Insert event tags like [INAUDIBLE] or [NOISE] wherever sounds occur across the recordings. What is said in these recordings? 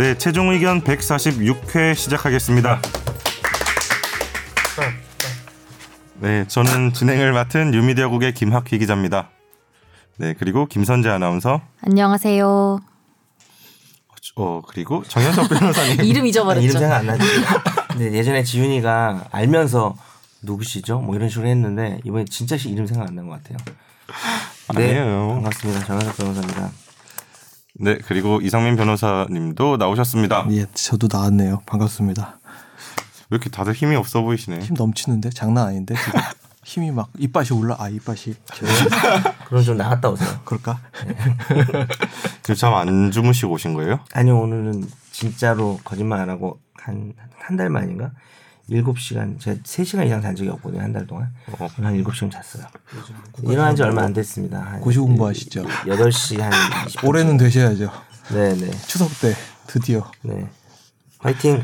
네, 최종 의견 146회 시작하겠습니다. 네, 저는 진행을 맡은 뉴미디어국의 김학휘 기자입니다. 네, 그리고 김선재 아나운서. 안녕하세요. 어, 그리고 정현석 [LAUGHS] 변호사님. 이름 잊어버렸죠. 이름 생각 안 나지. 근데 예전에 지훈이가 알면서 누구시죠? 뭐 이런 식으로 했는데 이번에 진짜 이름 생각 안 난 것 같아요. 네, 아니에요. 반갑습니다. 정현석 변호사입니다. 네, 그리고 이상민 변호사님도 나오셨습니다. 예, 저도 나왔네요. 반갑습니다. 왜 이렇게 다들 힘이 없어 보이시네. 힘 넘치는데 장난 아닌데 지금 [LAUGHS] 힘이 막 이빨이 올라 아 이빨이 [LAUGHS] 그럼 좀 나갔다 오세요. 그럴까? [LAUGHS] 지금 잠 안 주무시고 오신 거예요? 아니요 오늘은 진짜로 거짓말 안 하고 한 한 달 만인가? 7시간 제가 3시간 이상 잔 적이 없거든요 한 달 동안 어. 한 7시간 잤어요 일어난 지 얼마 안 됐습니다 한 고시 공부하시죠? 8시 한 20분 올해는 되셔야죠. 네네 추석 때 드디어 네 파이팅.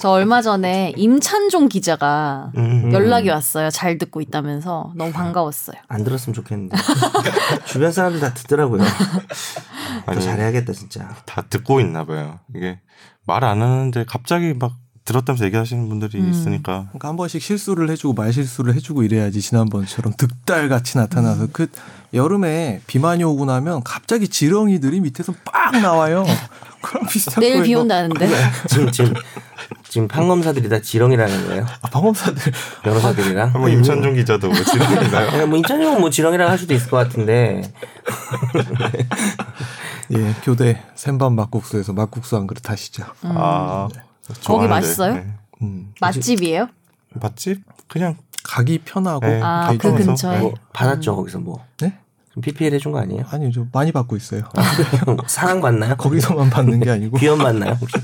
저 얼마 전에 임찬종 기자가 음. 연락이 왔어요. 잘 듣고 있다면서 너무 반가웠어요. 안 들었으면 좋겠는데 [LAUGHS] 주변 사람들 다 듣더라고요 더 아니, 잘해야겠다 진짜 다 듣고 있나 봐요. 이게 말 안 하는데 갑자기 막 들었다면서 얘기하시는 분들이 음. 있으니까 그러니까 한 번씩 실수를 해주고 말 실수를 해주고 이래야지 지난번처럼 득달 같이 나타나서 그 여름에 비만이 오고 나면 갑자기 지렁이들이 밑에서 빡 나와요. [LAUGHS] 그럼 비슷한 내일 거예요. 비 온다는데. [LAUGHS] 지금 지금 지금 판검사들이 다 지렁이라는 거예요 아, 방법사들 변호사들이랑 한번 임찬종 기자도 뭐 지나가나요? 네, [LAUGHS] 뭐 인천이면 뭐 지렁이라고 할 수도 있을 것 같은데 예 교대 생밥 막국수에서 막국수 한 그릇 하시죠. 아, 거기 좋아하는데. 맛있어요? 네. 음, 맛집이에요? 맛집? 그냥 가기 편하고 네, 아, 그 가까워서. 근처에. 뭐 받았죠 거기서 뭐 네? 좀 PPL 해준 거 아니에요? 아니 좀 많이 받고 있어요. [LAUGHS] 사랑 받나요? [LAUGHS] 거기서만 받는 게 아니고 귀염 받나요 [LAUGHS] 혹시?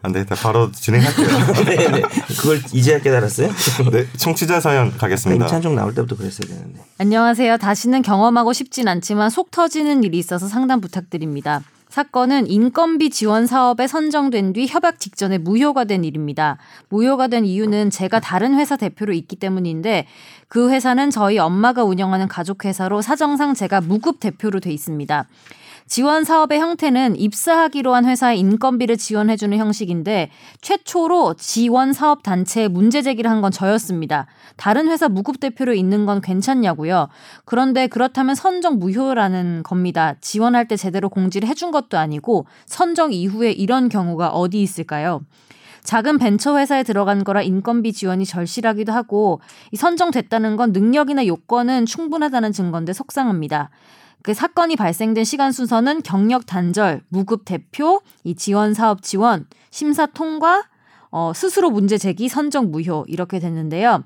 안 되겠다. 바로 진행할게요. 네네 그걸 이제야 깨달았어요? 네, 청취자 사연 가겠습니다. 임찬종 나올 때부터 그랬어야 되는데 안녕하세요. 다시는 경험하고 싶진 않지만 속 터지는 일이 있어서 상담 부탁드립니다. 사건은 인건비 지원 사업에 선정된 뒤 협약 직전에 무효가 된 일입니다. 무효가 된 이유는 제가 다른 회사 대표로 있기 때문인데 그 회사는 저희 엄마가 운영하는 가족회사로 사정상 제가 무급 대표로 돼 있습니다. 지원 사업의 형태는 입사하기로 한 회사의 인건비를 지원해주는 형식인데 최초로 지원 사업 단체에 문제 제기를 한 건 저였습니다. 다른 회사 무급 대표로 있는 건 괜찮냐고요. 그런데 그렇다면 선정 무효라는 겁니다. 지원할 때 제대로 공지를 해준 것도 아니고 선정 이후에 이런 경우가 어디 있을까요? 작은 벤처 회사에 들어간 거라 인건비 지원이 절실하기도 하고 이 선정됐다는 건 능력이나 요건은 충분하다는 증거인데 속상합니다. 그 사건이 발생된 시간 순서는 경력 단절, 무급 대표, 이 지원 사업 지원, 심사 통과, 어, 스스로 문제 제기, 선정 무효 이렇게 됐는데요.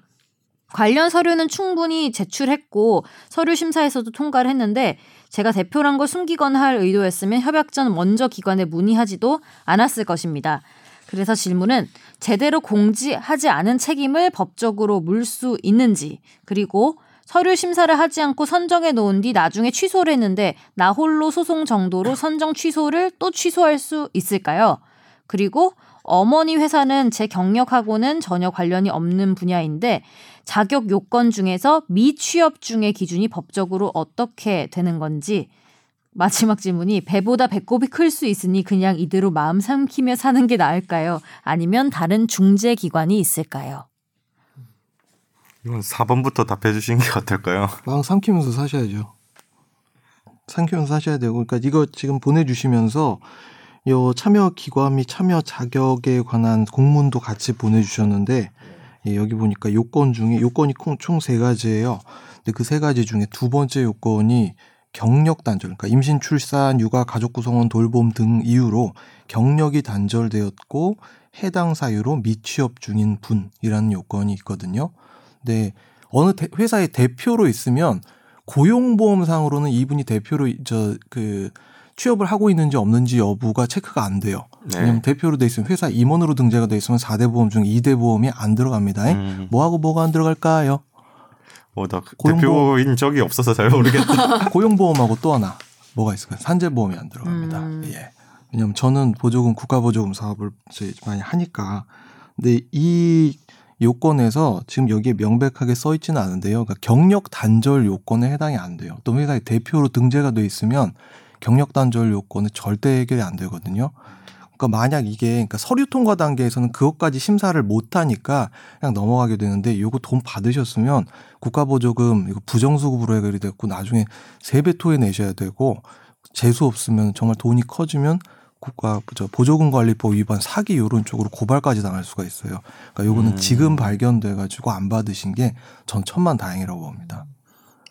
관련 서류는 충분히 제출했고 서류 심사에서도 통과를 했는데 제가 대표란 걸 숨기거나 할 의도였으면 협약 전 먼저 기관에 문의하지도 않았을 것입니다. 그래서 질문은 제대로 공지하지 않은 책임을 법적으로 물 수 있는지 그리고 서류 심사를 하지 않고 선정해 놓은 뒤 나중에 취소를 했는데 나 홀로 소송 정도로 선정 취소를 또 취소할 수 있을까요? 그리고 어머니 회사는 제 경력하고는 전혀 관련이 없는 분야인데 자격 요건 중에서 미취업 중의 기준이 법적으로 어떻게 되는 건지 마지막 질문이 배보다 배꼽이 클 수 있으니 그냥 이대로 마음 삼키며 사는 게 나을까요? 아니면 다른 중재 기관이 있을까요? 이건 4번부터 답해 주신 게 어떨까요? 막 삼키면서 사셔야죠. 삼키면서 사셔야 되고, 그러니까 이거 지금 보내 주시면서 요 참여 기관 및 참여 자격에 관한 공문도 같이 보내 주셨는데 예, 여기 보니까 요건 중에 요건이 총 세 가지예요. 근데 그 세 가지 중에 두 번째 요건이 경력 단절, 그러니까 임신, 출산, 육아, 가족 구성원 돌봄 등 이유로 경력이 단절되었고 해당 사유로 미취업 중인 분이라는 요건이 있거든요. 근데 어느 대- 회사의 대표로 있으면 고용보험상으로는 이분이 대표로 저그 취업을 하고 있는지 없는지 여부가 체크가 안 돼요. 네. 왜냐면 대표로 돼 있으면 회사 임원으로 등재가 돼 있으면 4대 보험 중 2대 보험이 안 들어갑니다. 음. 뭐하고 뭐가 안 들어갈까요? 어, 나 고용보- 대표인 적이 없어서 잘 모르겠다. [LAUGHS] 고용보험하고 또 하나 뭐가 있을까요? 산재보험이 안 들어갑니다. 음. 예. 왜냐면 저는 보조금 국가보조금 사업을 많이 하니까 근데 이 요건에서 지금 여기에 명백하게 써 있지는 않은데요. 그러니까 경력 단절 요건에 해당이 안 돼요. 또 회사의 대표로 등재가 돼 있으면 경력 단절 요건은 절대 해결이 안 되거든요. 그러니까 만약 이게 그러니까 서류 통과 단계에서는 그것까지 심사를 못 하니까 그냥 넘어가게 되는데 요거 돈 받으셨으면 국가보조금 이거 부정수급으로 해결이 됐고 나중에 세배 토해 내셔야 되고 재수 없으면 정말 돈이 커지면 국가 저 보조금 관리법 위반 사기 요런 쪽으로 고발까지 당할 수가 있어요. 그러니까 요거는 음. 지금 발견돼 가지고 안 받으신 게 전 천만 다행이라고 봅니다.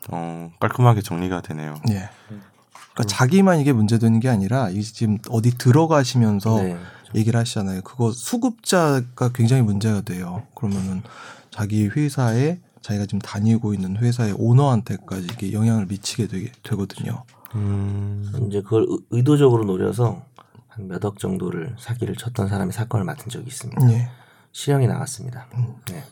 어, 깔끔하게 정리가 되네요. 예. 그러니까 자기만 이게 문제되는 게 아니라 이 지금 어디 들어가시면서 네. 얘기를 하시잖아요. 그거 수급자가 굉장히 문제가 돼요. 그러면은 자기 회사에 자기가 지금 다니고 있는 회사의 오너한테까지 이게 영향을 미치게 되게 되거든요. 음, 이제 그걸 의- 의도적으로 노려서 한 몇 억 정도를 사기를 쳤던 사람이 사건을 맡은 적이 있습니다. 예. 실형이 나왔습니다. 네.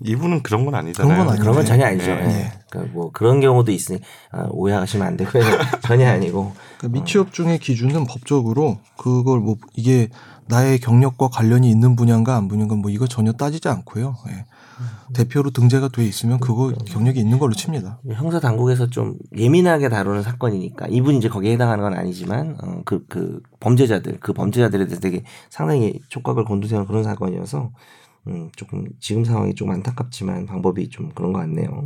이분은 그런 건 아니잖아요. 그런 건. 그런 건 네. 전혀 아니죠. 네. 예. 그러니까 뭐 그런 경우도 있으니 아, 오해하시면 안 되고요. [LAUGHS] 전혀 아니고 그러니까 미취업 중의 기준은 법적으로 그걸 뭐 이게 나의 경력과 관련이 있는 분야인가 안 분야인가 뭐 이거 전혀 따지지 않고요. 예. 대표로 등재가 돼 있으면 그거 경력이 있는 걸로 칩니다. 형사 당국에서 좀 예민하게 다루는 사건이니까 이분이 이제 거기에 해당하는 건 아니지만 어, 그, 그 범죄자들 그 범죄자들에 대해서 되게 상당히 촉각을 곤두세우는 그런 사건이어서 음, 조금 지금 상황이 좀 안타깝지만 방법이 좀 그런 것 같네요.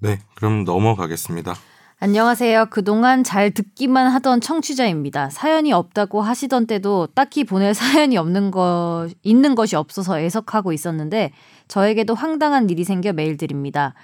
네, 그럼 넘어가겠습니다. 안녕하세요. 그동안 잘 듣기만 하던 청취자입니다. 사연이 없다고 하시던 때도 딱히 보낼 사연이 없는 것, 있는 것이 없어서 애석하고 있었는데 저에게도 황당한 일이 생겨 메일 드립니다.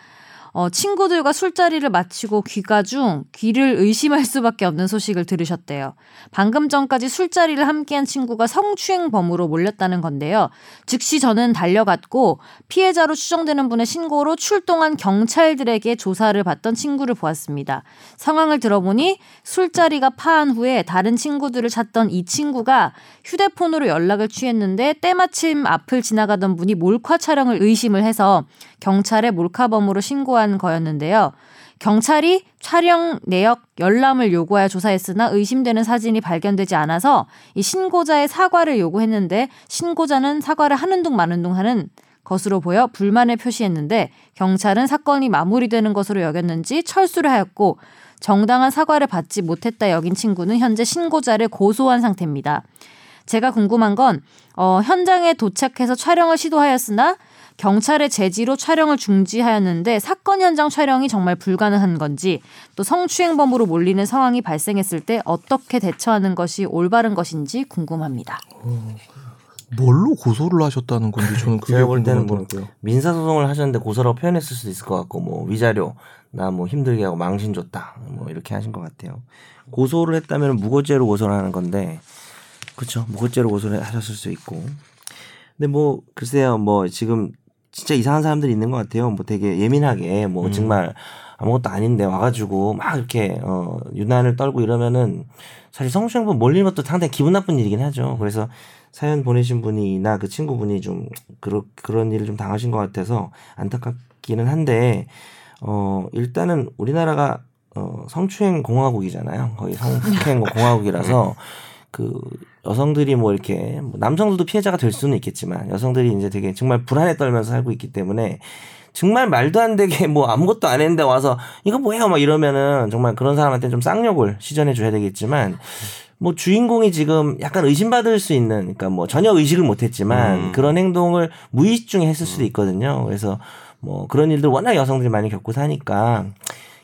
어, 친구들과 술자리를 마치고 귀가 중 귀를 의심할 수밖에 없는 소식을 들으셨대요. 방금 전까지 술자리를 함께한 친구가 성추행범으로 몰렸다는 건데요. 즉시 저는 달려갔고 피해자로 추정되는 분의 신고로 출동한 경찰들에게 조사를 받던 친구를 보았습니다. 상황을 들어보니 술자리가 파한 후에 다른 친구들을 찾던 이 친구가 휴대폰으로 연락을 취했는데 때마침 앞을 지나가던 분이 몰카 촬영을 의심을 해서 경찰에 몰카범으로 신고한 거였는데요. 경찰이 촬영 내역 열람을 요구하여 조사했으나 의심되는 사진이 발견되지 않아서 이 신고자의 사과를 요구했는데 신고자는 사과를 하는 둥 마는 둥 하는 것으로 보여 불만을 표시했는데 경찰은 사건이 마무리되는 것으로 여겼는지 철수를 하였고 정당한 사과를 받지 못했다 여긴 친구는 현재 신고자를 고소한 상태입니다. 제가 궁금한 건 어, 현장에 도착해서 촬영을 시도하였으나 경찰의 제지로 촬영을 중지하였는데 사건 현장 촬영이 정말 불가능한 건지 또 성추행범으로 몰리는 상황이 발생했을 때 어떻게 대처하는 것이 올바른 것인지 궁금합니다. 뭘로 고소를 하셨다는 건지 저는 그게 제가 볼 때는 뭐. 민사 소송을 하셨는데 고소라고 표현했을 수도 있을 것 같고 뭐 위자료 나 뭐 힘들게 하고 망신 줬다 뭐 이렇게 하신 것 같아요. 고소를 했다면 무고죄로 고소를 하는 건데 그렇죠 무고죄로 고소를 하셨을 수 있고 근데 뭐 글쎄요 뭐 지금 진짜 이상한 사람들이 있는 것 같아요. 뭐 되게 예민하게 뭐 정말 아무것도 아닌데 와가지고 막 이렇게 어 유난을 떨고 이러면은 사실 성추행범 몰리는 것도 상당히 기분 나쁜 일이긴 하죠. 그래서 사연 보내신 분이나 그 친구분이 좀 그런 그런 일을 좀 당하신 것 같아서 안타깝기는 한데 어 일단은 우리나라가 어 성추행 공화국이잖아요. 거의 성추행 공화국이라서 [LAUGHS] 그 여성들이 뭐 이렇게 뭐 남성들도 피해자가 될 수는 있겠지만 여성들이 이제 되게 정말 불안에 떨면서 살고 있기 때문에 정말 말도 안 되게 [LAUGHS] 뭐 아무것도 안 했는데 와서 이거 뭐예요 막 이러면은 정말 그런 사람한테 좀 쌍욕을 시전해 줘야 되겠지만 뭐 주인공이 지금 약간 의심받을 수 있는 그러니까 뭐 전혀 의식을 못했지만 음. 그런 행동을 무의식 중에 했을 수도 있거든요. 그래서 뭐 그런 일들 워낙 여성들이 많이 겪고 사니까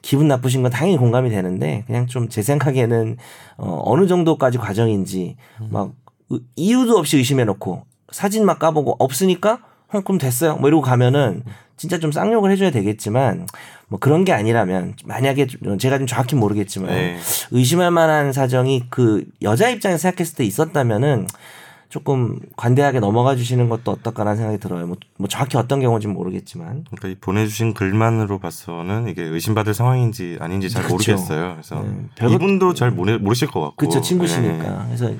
기분 나쁘신 건 당연히 공감이 되는데 그냥 좀 제 생각에는 어, 어느 정도까지 과정인지 막 의- 이유도 없이 의심해 놓고 사진 막 까보고 없으니까 어, 그럼 됐어요. 뭐 이러고 가면은 진짜 좀 쌍욕을 해줘야 되겠지만 뭐 그런 게 아니라면 만약에 좀 제가 좀 정확히 모르겠지만 네. 의심할 만한 사정이 그 여자 입장에서 생각했을 때 있었다면은 조금 관대하게 넘어가 주시는 것도 어떨까라는 생각이 들어요. 뭐, 뭐 정확히 어떤 경우인지 는 모르겠지만 그러니까 이 보내주신 글만으로 봐서는 이게 의심받을 상황인지 아닌지 잘 그렇죠. 모르겠어요. 그래서 네. 별것- 이분도 잘 모르, 모르실 것 같고. 그쵸 네. 친구시니까 그래서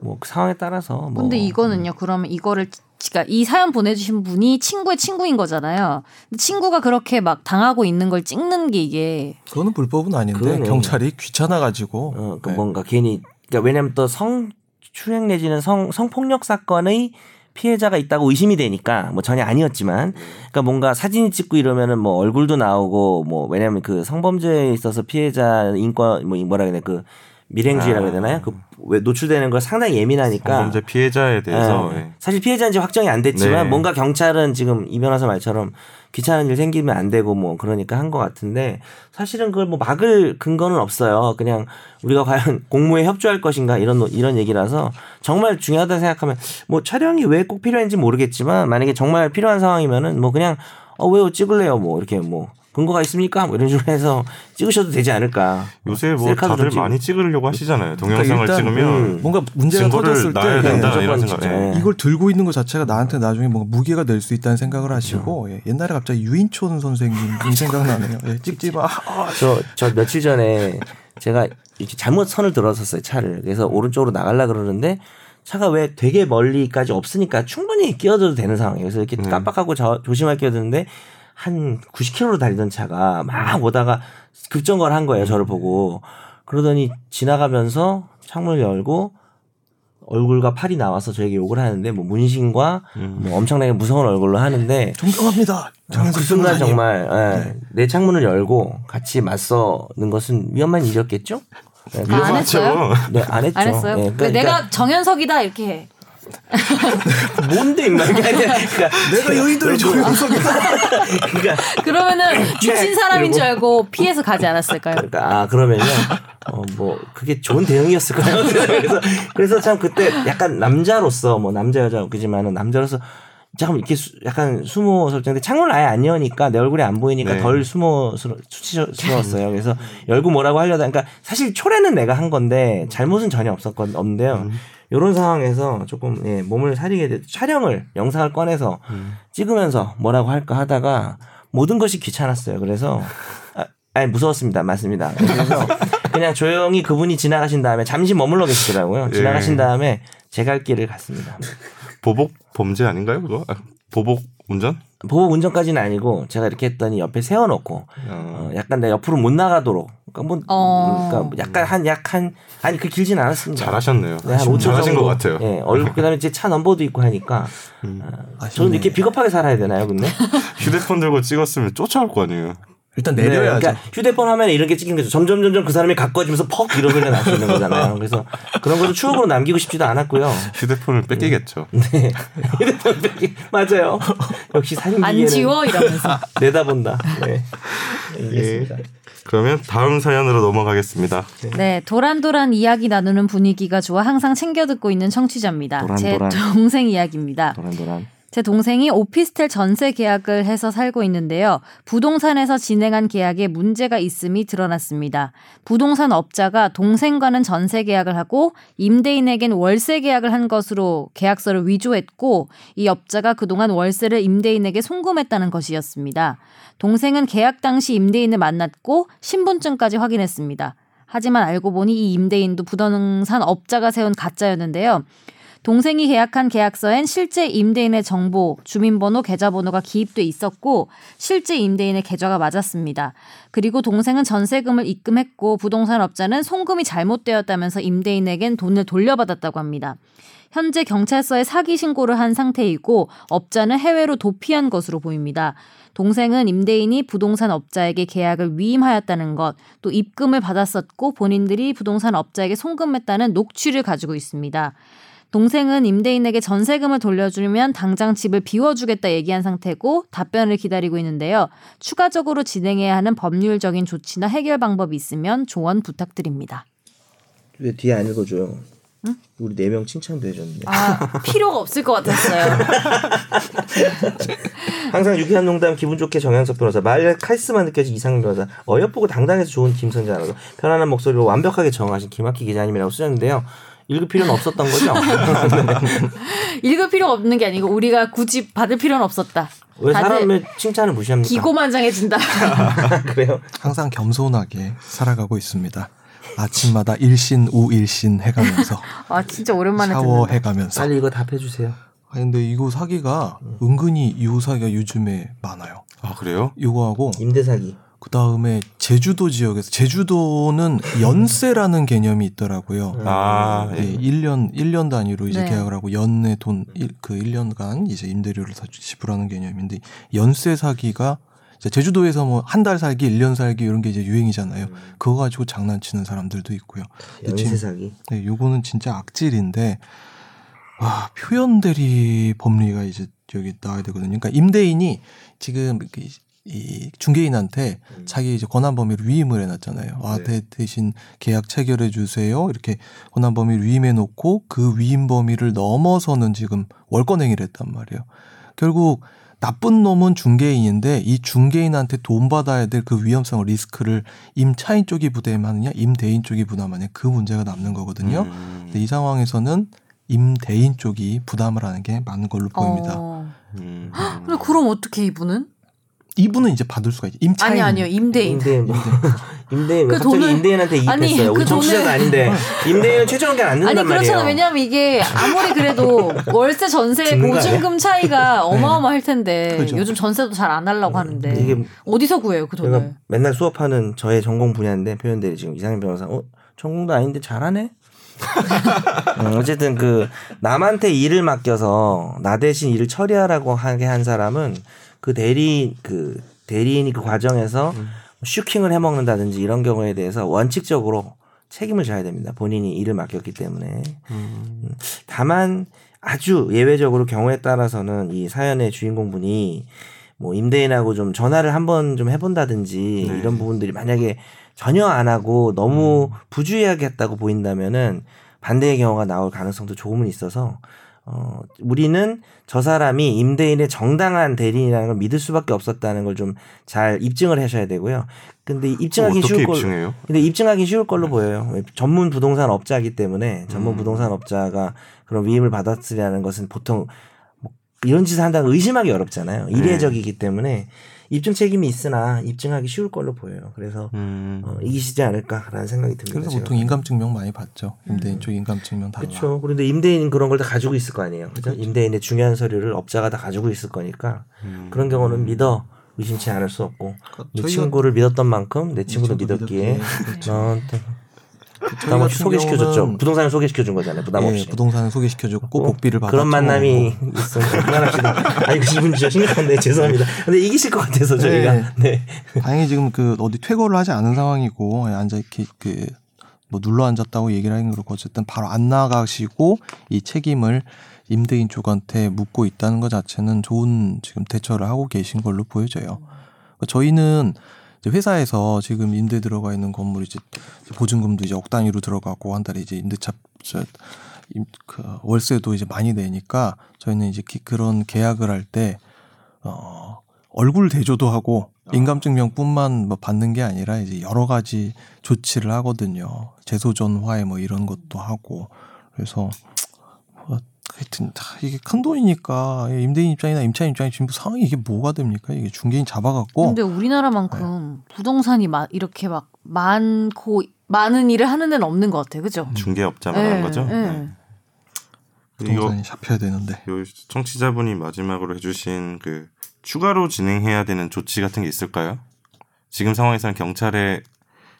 뭐 상황에 따라서 뭐 근데 이거는요. 그러면 이거를 그러니까 이 사연 보내주신 분이 친구의 친구인 거잖아요. 친구가 그렇게 막 당하고 있는 걸 찍는 게 이게 그거는 불법은 아닌데 그러네. 경찰이 귀찮아 가지고 어, 그 네. 뭔가 괜히 그러니까 왜냐면 또 성 추행 내지는 성 성폭력 사건의 피해자가 있다고 의심이 되니까 뭐 전혀 아니었지만 그러니까 뭔가 사진 찍고 이러면은 뭐 얼굴도 나오고 뭐 왜냐면 그 성범죄에 있어서 피해자 인권 뭐 뭐라 그래 그 밀행주의라고 아. 해야 되나요? 그 왜 노출되는 걸 상당히 예민하니까 범죄 피해자에 대해서 예. 예. 사실 피해자인지 확정이 안 됐지만 네. 뭔가 경찰은 지금 이 변호사 말처럼 귀찮은 일 생기면 안 되고 뭐 그러니까 한 것 같은데 사실은 그걸 뭐 막을 근거는 없어요. 그냥 우리가 과연 [LAUGHS] 공무에 협조할 것인가 이런 노- 이런 얘기라서 정말 중요하다 생각하면 뭐 촬영이 왜 꼭 필요한지 모르겠지만 만약에 정말 필요한 상황이면은 뭐 그냥 어 왜요 찍을래요 뭐 이렇게 뭐 근거가 있습니까 뭐 이런 식으로 해서 찍으셔도 되지 않을까. 요새 뭐 다들 찍고. 많이 찍으려고 하시잖아요. 동영상을 그러니까 찍으면 음, 뭔가 문제가 터졌을 때 된다 무조건 이런 생각. 예. 이걸 들고 있는 것 자체가 나한테 나중에 뭔가 무게가 될 수 있다는 생각을 하시고 예, 옛날에 갑자기 유인촌 선생님이 [LAUGHS] 생각나네요. 예, 찍지 마. 아, [LAUGHS] 저, 저 며칠 전에 제가 이렇게 잘못 선을 들어섰어요, 차를. 그래서 오른쪽으로 나가려 그러는데 차가 왜 되게 멀리까지 없으니까 충분히 끼어들어도 되는 상황이에요. 그래서 이렇게 음. 깜빡하고 저, 조심하게 끼어드는데 한 90km로 달리던 차가 막 오다가 급정거를 한 거예요, 저를 보고. 그러더니 지나가면서 창문을 열고 얼굴과 팔이 나와서 저에게 욕을 하는데 뭐 문신과 뭐 엄청나게 무서운 얼굴로 하는데 존경합니다. 그 정현석 순간. 정말 예, 내 창문을 열고 같이 맞서는 것은 위험한 일이었겠죠? 네, 아, 안 했어요? 네, 안 했죠. 안 했어요? 예, 그 내가 정현석이다 이렇게 해. [LAUGHS] 뭔데 임마 이게 아니라 그러니까 내가 여의도의 정현석이다. 그러니까, 그러면은 죽신 사람인 줄 알고 피해서 가지 않았을까요? 그러니까 아 그러면요 어 뭐 그게 좋은 대응이었을까요? [LAUGHS] 그래서 그래서 참 그때 약간 남자로서 뭐 남자 여자 웃기지만은 남자로서 잠깐 이렇게 수- 약간 수모 설정인데 창문을 아예 안 여니까 내 얼굴이 안 보이니까 네. 덜 수모 수치스러웠어요. 그래서 열고 뭐라고 하려다 그러니까 사실 초래는 내가 한 건데 잘못은 전혀 없었건 없는데요. 이런 상황에서 조금 예, 몸을 사리게 돼 촬영을 영상을 꺼내서 찍으면서 뭐라고 할까 하다가 모든 것이 귀찮았어요. 그래서 아, 아니 무서웠습니다. 맞습니다. 그래서 그냥 조용히 그분이 지나가신 다음에 잠시 머물러 계시더라고요. 예. 지나가신 다음에 제갈 길을 갔습니다. 보복 범죄 아닌가요, 그거? 아, 보복 운전? 보복 운전까지는 아니고 제가 이렇게 했더니 옆에 세워놓고 어. 어, 약간 내 옆으로 못 나가도록 그러니까 뭐 어. 그러니까 뭐 약간 한 약한 아니 그 길진 않았습니다. 잘하셨네요. 네, 한 5초 잘하신 정도. 것 같아요. 예, 얼굴 [LAUGHS] 그다음에 이제 차 넘버도 있고 하니까 아, 저는 이렇게 비겁하게 살아야 되나요, 근데? [LAUGHS] 휴대폰 들고 찍었으면 쫓아올 거 아니에요. 일단 네, 내려야죠. 그러니까 휴대폰 화면에 이런 게 찍힌 거죠. 점점 점점 그 사람이 가까워지면서 퍽 이런 소리가 날 수 있는 거잖아요. 그래서 그런 것도 추억으로 남기고 싶지도 않았고요. 휴대폰을 뺏기겠죠. 네. [LAUGHS] 휴대폰 뺏기 맞아요. 역시 사진 안 지워 이러면서. 내다본다. 네. 알겠습니다. 그러면 다음 사연으로 넘어가겠습니다. 네, 도란도란 이야기 나누는 분위기가 좋아 항상 챙겨 듣고 있는 청취자입니다. 도란도란. 제 동생 이야기입니다. 도란도란. 제 동생이 오피스텔 전세 계약을 해서 살고 있는데요. 부동산에서 진행한 계약에 문제가 있음이 드러났습니다. 부동산 업자가 동생과는 전세 계약을 하고 임대인에겐 월세 계약을 한 것으로 계약서를 위조했고 이 업자가 그동안 월세를 임대인에게 송금했다는 것이었습니다. 동생은 계약 당시 임대인을 만났고 신분증까지 확인했습니다. 하지만 알고 보니 이 임대인도 부동산 업자가 세운 가짜였는데요. 동생이 계약한 계약서엔 실제 임대인의 정보, 주민번호, 계좌번호가 기입돼 있었고 실제 임대인의 계좌가 맞았습니다. 그리고 동생은 전세금을 입금했고 부동산 업자는 송금이 잘못되었다면서 임대인에겐 돈을 돌려받았다고 합니다. 현재 경찰서에 사기 신고를 한 상태이고 업자는 해외로 도피한 것으로 보입니다. 동생은 임대인이 부동산 업자에게 계약을 위임하였다는 것, 또 입금을 받았었고 본인들이 부동산 업자에게 송금했다는 녹취를 가지고 있습니다. 동생은 임대인에게 전세금을 돌려주면 당장 집을 비워주겠다 얘기한 상태고 답변을 기다리고 있는데요. 추가적으로 진행해야 하는 법률적인 조치나 해결 방법이 있으면 조언 부탁드립니다. 왜 뒤에 안 읽어줘요? 우리 네 명 칭찬도 해줬는데. 아, 필요가 없을 것 같았어요. [LAUGHS] 항상 유쾌한 농담 기분 좋게 정양석 변호사 말에 카리스마 느껴진 이상민 변호사 어여쁘고 당당해서 좋은 김선재 아나운서 편안한 목소리로 완벽하게 정하신 김학기 기자님이라고 쓰셨는데요. 읽을 필요는 없었던 거죠? [LAUGHS] 읽을 필요가 없는 게 아니고 우리가 굳이 받을 필요는 없었다. 왜 사람의 칭찬을 무시합니까? 기고만장해진다. [LAUGHS] 그래요? 항상 겸손하게 살아가고 있습니다. 아침마다 일신 우일신 해가면서 아 진짜 오랜만에 듣는다. 샤워해가면서. 빨리 이거 답해주세요. 아 근데 이거 사기가 은근히 이 사기가 요즘에 많아요. 아 그래요? 이거하고 임대 사기. 그 다음에 제주도 지역에서 제주도는 연세라는 개념이 있더라고요. 아 예, 예. 1년 1년 단위로 이제 네. 계약을 하고 연내 돈 그 1년간 이제 임대료를 다 지불하는 개념인데 연세 사기가 제주도에서 뭐 한 달 살기, 일년 살기 이런 게 이제 유행이잖아요. 음. 그거 가지고 장난치는 사람들도 있고요. 지금 사기. 네, 요거는 진짜 악질인데 와 표현 대리 법리가 이제 여기 나와야 되거든요. 그러니까 임대인이 지금 이, 이 중개인한테 음. 자기 이제 권한 범위를 위임을 해놨잖아요. 와 네. 대, 대신 계약 체결해 주세요. 이렇게 권한 범위를 위임해 놓고 그 위임 범위를 넘어서는 지금 월권 행위를 했단 말이에요. 결국 나쁜 놈은 중개인인데 이 중개인한테 돈 받아야 될 그 위험성 리스크를 임차인 쪽이 부담하느냐 임대인 쪽이 부담하느냐 그 문제가 남는 거거든요. 음. 근데 이 상황에서는 임대인 쪽이 부담을 하는 게 맞는 걸로 보입니다. 어. 음. 근데 그럼 어떻게 이분은? 이분은 이제 받을 수가 있죠. 임차인. 아니 아니요 임대인. 임대인 뭐 임대인 [LAUGHS] 왜그 갑자기 돈을- 임대인한테 아니, 이입했어요. 우리 그 정치자가 돈을- 아닌데 [LAUGHS] 임대인은 최저임금 안 아니 낸단 말이에요. 그렇잖아 왜냐하면 이게 아무리 그래도 [LAUGHS] 월세 전세? 보증금 차이가 어마어마할 텐데 그죠. 요즘 전세도 잘 안 하려고 하는데 이게 어디서 구해요 그 돈을? 맨날 수업하는 저의 전공 분야인데 표현들이 지금 이상현 변호사 어 전공도 아닌데 잘하네. 음, 어쨌든 그 남한테 일을 맡겨서 나 대신 일을 처리하라고 하게 한 사람은 그 대리 그 대리인이 그 과정에서 슈킹을 해 먹는다든지 이런 경우에 대해서 원칙적으로 책임을 져야 됩니다. 본인이 일을 맡겼기 때문에. 음, 다만 아주 예외적으로 경우에 따라서는 이 사연의 주인공분이 뭐 임대인하고 좀 전화를 한번 좀 해본다든지 네. 이런 부분들이 만약에 전혀 안 하고 너무 부주의하게 했다고 보인다면은 반대의 경우가 나올 가능성도 조금은 있어서 어 우리는 저 사람이 임대인의 정당한 대리인이라는 걸 믿을 수밖에 없었다는 걸 좀 잘 입증을 하셔야 되고요. 근데 입증하기 어떻게 쉬울 걸 입증해요? 근데 입증하기 쉬울 걸로 보여요. 왜 전문 부동산 업자이기 때문에 전문 음. 부동산 업자가 그런 위임을 받았으리라는 것은 보통 뭐 이런 짓을 한다는 걸 의심하기 어렵잖아요. 네. 이례적이기 때문에 입증 책임이 있으나 입증하기 쉬울 걸로 보여요. 그래서 음. 어, 이기시지 않을까라는 생각이 듭니다. 그래서. 보통 인감증명 많이 받죠. 음. 임대인 쪽 인감증명 달라. 그렇죠. 그런데 임대인 그런 걸 다 가지고 있을 거 아니에요. 그죠? 임대인의 중요한 서류를 업자가 다 가지고 있을 거니까 음. 그런 경우는 믿어 의심치 않을 수 없고 그러니까 내 친구를 믿었던 만큼 내 친구도 믿었기에 믿었기에, 넌 저희 부 담 없이 같은 소개시켜줬죠. 부동산을 소개시켜준 거잖아요. 부담 예, 없이. 부동산을 소개시켜줬고 어? 복비를 받아 그런 만남이 있으면 그만합시다. [LAUGHS] 아니 그 기분 진짜 심각한데 죄송합니다. 근데 이기실 것 같아서 저희가 네. 다행히 지금 그 어디 퇴거를 하지 않은 상황이고 앉아 이렇게 그 뭐 눌러 앉았다고 얘기를 하긴 그렇고 어쨌든 바로 안 나가시고 이 책임을 임대인 쪽한테 묻고 있다는 것 자체는 좋은 지금 대처를 하고 계신 걸로 보여져요. 그러니까 저희는 회사에서 지금 임대 들어가 있는 건물이 이제 보증금도 이제 억 단위로 들어가고 한 달에 이제 임대차 저, 임, 그 월세도 이제 많이 내니까 저희는 이제 기- 그런 계약을 할 때 어, 얼굴 대조도 하고 인감증명뿐만 뭐 받는 게 아니라 이제 여러 가지 조치를 하거든요. 재소전화에 뭐 이런 것도 하고 그래서 뭐 하여튼 다 이게 큰 돈이니까 임대인 입장이나 임차인 입장이 지금 상황이 이게 뭐가 됩니까? 이게 중개인 잡아갖고 근데 우리나라만큼 부동산이 막 이렇게 막 많고 많은 일을 하는 데는 없는 것 같아요, 그죠? 중개업자만 한 거죠. 예. 네. 이거 부동산이 잡혀야 되는데 요 청취자분이 마지막으로 해주신 그 추가로 진행해야 되는 조치 같은 게 있을까요? 지금 상황에서는 경찰에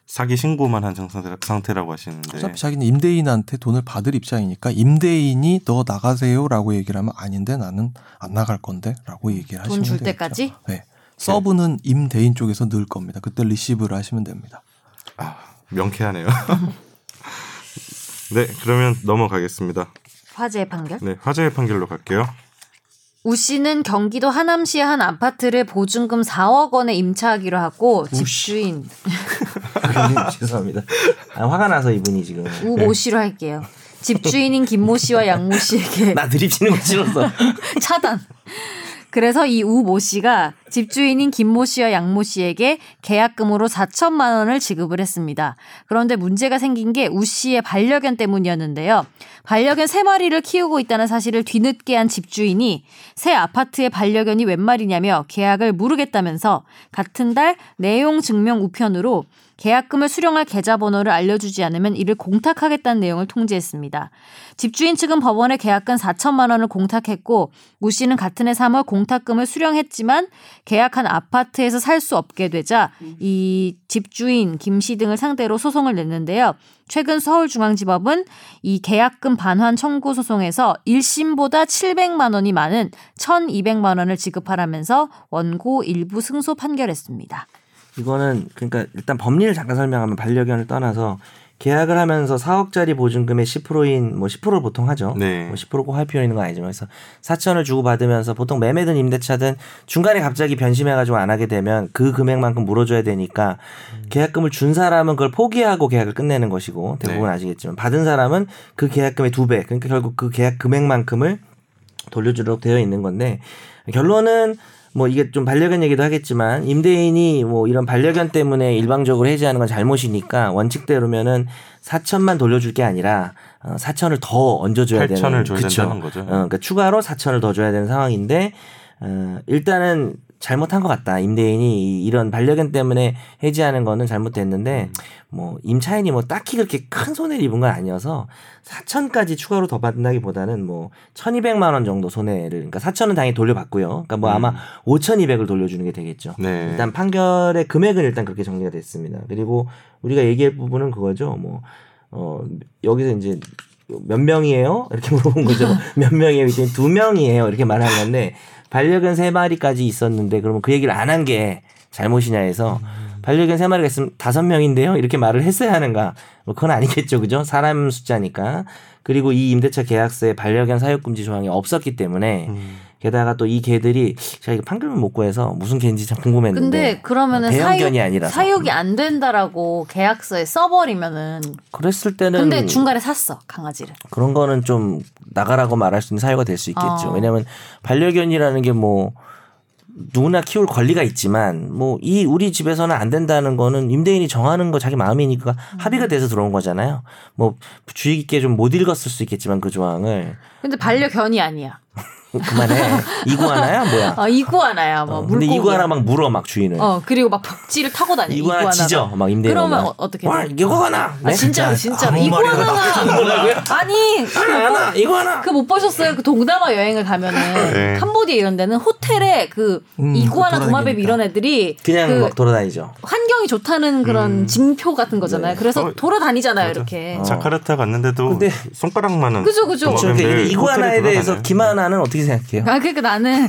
사기 신고만 한 상태- 상태라고 하시는데 어차피 자기는 임대인한테 돈을 받을 입장이니까 임대인이 너 나가세요라고 얘기를 하면 아닌데 나는 안 나갈 건데라고 얘기를 하시면 돈줄 되겠죠. 때까지? 네. 서브는 임대인 쪽에서 넣을 겁니다. 그때 리시브를 하시면 됩니다. 아, 명쾌하네요. [LAUGHS] 네, 그러면 넘어가겠습니다. 화재의 판결. 네, 화재의 판결로 갈게요. 우 씨는 경기도 하남시의 한 아파트를 보증금 4억 원에 임차하기로 하고 집주인 [LAUGHS] [LAUGHS] 죄송합니다. 아, 화가 나서 이분이 지금 우모 씨로 할게요. 집주인인 김모 씨와 양모 씨에게 [LAUGHS] 나 드립치는 거 싫었어. [LAUGHS] 차단. 그래서 이 우모 씨가 집주인인 김모 씨와 양모 씨에게 계약금으로 4천만 원을 지급을 했습니다. 그런데 문제가 생긴 게 우 씨의 반려견 때문이었는데요. 반려견 세 마리를 키우고 있다는 사실을 뒤늦게 한 집주인이 새 아파트의 반려견이 웬 말이냐며 계약을 무르겠다면서 같은 달 내용 증명 우편으로 계약금을 수령할 계좌번호를 알려주지 않으면 이를 공탁하겠다는 내용을 통지했습니다. 집주인 측은 법원에 계약금 4천만 원을 공탁했고 우 씨는 같은 해 3월 공탁금을 수령했지만 계약한 아파트에서 살 수 없게 되자 이 집주인 김 씨 등을 상대로 소송을 냈는데요. 최근 서울중앙지법은 이 계약금 반환 청구 소송에서 1심보다 700만 원이 많은 1,200만 원을 지급하라면서 원고 일부 승소 판결했습니다. 이거는 그러니까 일단 법리를 잠깐 설명하면 반려견을 떠나서 계약을 하면서 4억짜리 보증금의 10%인 뭐 10%를 보통 하죠. 네. 뭐 10%꼭 할 필요 있는 건 아니지만 그래서 4천을 주고 받으면서 보통 매매든 임대차든 중간에 갑자기 변심해가지고 안 하게 되면 그 금액만큼 물어줘야 되니까 계약금을 준 사람은 그걸 포기하고 계약을 끝내는 것이고 대부분 네. 아시겠지만 받은 사람은 그 계약금의 두 배 그러니까 결국 그 계약 금액만큼을 돌려주도록 되어 있는 건데 결론은 뭐 이게 좀 반려견 얘기도 하겠지만 임대인이 뭐 이런 반려견 때문에 일방적으로 해지하는 건 잘못이니까 원칙대로면은 4천만 돌려줄 게 아니라 어, 4천을 더 얹어줘야 되는 8천을 줘야 그쵸. 된다는 거죠. 어, 그러니까 추가로 4천을 더 줘야 되는 상황인데 어, 일단은 잘못한 것 같다. 임대인이 이- 이런 반려견 때문에 해지하는 거는 잘못됐는데 뭐 임차인이 뭐 딱히 그렇게 큰 손해를 입은 건 아니어서 4천까지 추가로 더 받는다기보다는 뭐 1,200만 원 정도 손해를 그러니까 4천은 당연히 돌려받고요. 그러니까 뭐 아마 5,200을 돌려주는 게 되겠죠. 네. 일단 판결의 금액은 일단 그렇게 정리가 됐습니다. 그리고 우리가 얘기할 부분은 그거죠. 뭐, 어, 여기서 이제 몇 명이에요? 이렇게 물어본 거죠. [LAUGHS] 몇 명이에요? 이제 두 명이에요. 이렇게 말한 건데, 반려견 세 마리까지 있었는데, 그러면 그 얘기를 안 한 게 잘못이냐 해서, 반려견 세 마리가 있으면 다섯 명인데요? 이렇게 말을 했어야 하는가? 뭐 그건 아니겠죠. 그죠? 사람 숫자니까. 그리고 이 임대차 계약서에 반려견 사육금지 조항이 없었기 때문에, 음. 게다가 또 이 개들이 제가 이거 판결문 못 구해서 무슨 개인지 참 궁금했는데 근데 그러면은 대형견이 사육, 아니라서 사육이 안 된다라고 계약서에 써버리면은 그랬을 때는 근데 중간에 샀어 강아지를. 그런 거는 좀 나가라고 말할 수 있는 사유가 될 수 있겠죠. 어. 왜냐하면 반려견이라는 게 뭐 누구나 키울 권리가 있지만 뭐 이 우리 집에서는 안 된다는 거는 임대인이 정하는 거 자기 마음이니까 음. 합의가 돼서 들어온 거잖아요. 뭐 주의 깊게 좀 못 읽었을 수 있겠지만 그 조항을 근데 반려견이 아니야. [LAUGHS] 그만해 이구아나야 뭐야? 아 이구아나야 뭐 어, 근데 물고기. 이구아나 막 물어 막 주인을. 어 그리고 막 벽지를 타고 다녀. 이구아나 이구아나가. 짖어 막 임대인 그러면. 어, 어떻게 와 돼? 이구아나. 아 진짜로 진짜로 아무 말이나 이구아나가 [LAUGHS] 아니 이구아나 이구아나. 그 못 보셨어요? 그 동남아 여행을 가면은 네. 캄보디아 이런 데는 호텔에 그 음, 이구아나 그 도마뱀. 이런 애들이 그냥 그 막 돌아다니죠. 환경이 좋다는 그런 징표 같은 거잖아요. 네. 그래서 어, 돌아다니잖아요, 맞아. 이렇게. 어. 자카르타 갔는데도 근데- 손가락만한 그죠, 그죠. 근데 이구아나에 대해서. 김하나는 어떻게 생각해요? 아, 그러니까 나는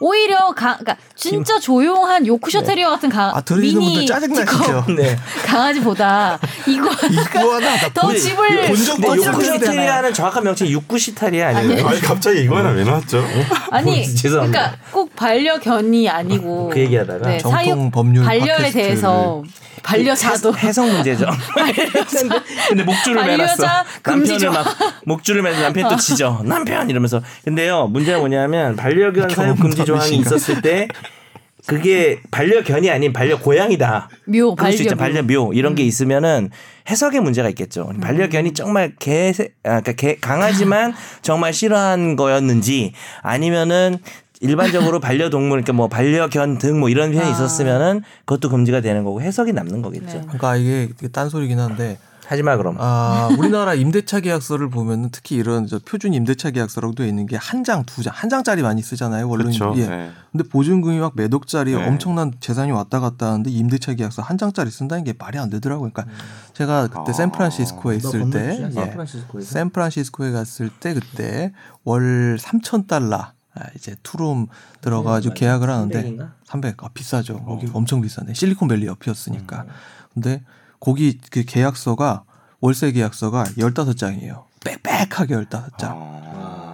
오히려 가, 그러니까 진짜 조용한 요크셔 테리어 같은 가, 아 들으시는 미니 분들 짜증 티커 나시죠? 네. [LAUGHS] 강아지보다 이구아나 더 집을 본적 근데 어쩌면 요크시타리아는 정확한 명칭이 육구시타리아 아니에요? 아니 갑자기 이거나 왜 나왔죠? 아니 [LAUGHS] 죄송합니다. 그러니까 꼭 반려견이 아니고 그 얘기하다가 네, 정통 사육 법률 반려에 팟캐스트를 대해서 반려자도 해석 문제죠. [LAUGHS] 근데, 근데 목줄을 반려자 매놨어. 금지죠. 남편을 막 목줄을 매서 남편이 또 지져. 남편 이러면서. 근데요 문제가 뭐냐면 반려견 사육 금지 조항이? 있었을 때 그게 반려견이 아닌 반려고양이다. 묘 그럴 수 있죠. 반려 반려묘 이런 게 있으면은 해석의 문제가 있겠죠. 반려견이 정말 개, 아, 그러니까 개 강아지만 [LAUGHS] 정말 싫어한 거였는지 아니면은 일반적으로 반려동물, 그러니까 뭐 반려견 등 뭐 이런 표현이 아. 있었으면은 그것도 금지가 되는 거고 해석이 남는 거겠죠. 네. 그러니까 이게 되게 딴소리긴 한데 하지 마 그럼. 아, 우리나라 임대차 계약서를 보면은 특히 이런 저 표준 임대차 계약서라고 되어 있는 게 한 장, 두 장, 한 장짜리 많이 쓰잖아요. 원래는 그렇죠. 예. 네. 근데 보증금이 막몇 억짜리 네. 엄청난 재산이 왔다 갔다 하는데 임대차 계약서 한 장짜리 쓴다는 게 말이 안 되더라고요. 그러니까 제가 그때 아. 샌프란시스코에 있을 때 예. 샌프란시스코에서? 샌프란시스코에 갔을 때 그때 월 3천 달러 아, 이제 투룸 들어가지고 네, 계약을 하는데 300인가? 300 아, 비싸죠. 어. 거기 엄청 비싸네. 실리콘밸리 옆이었으니까. 음. 근데 거기 그 계약서가 월세 계약서가 15장이에요. 빽빽하게 15장. 아.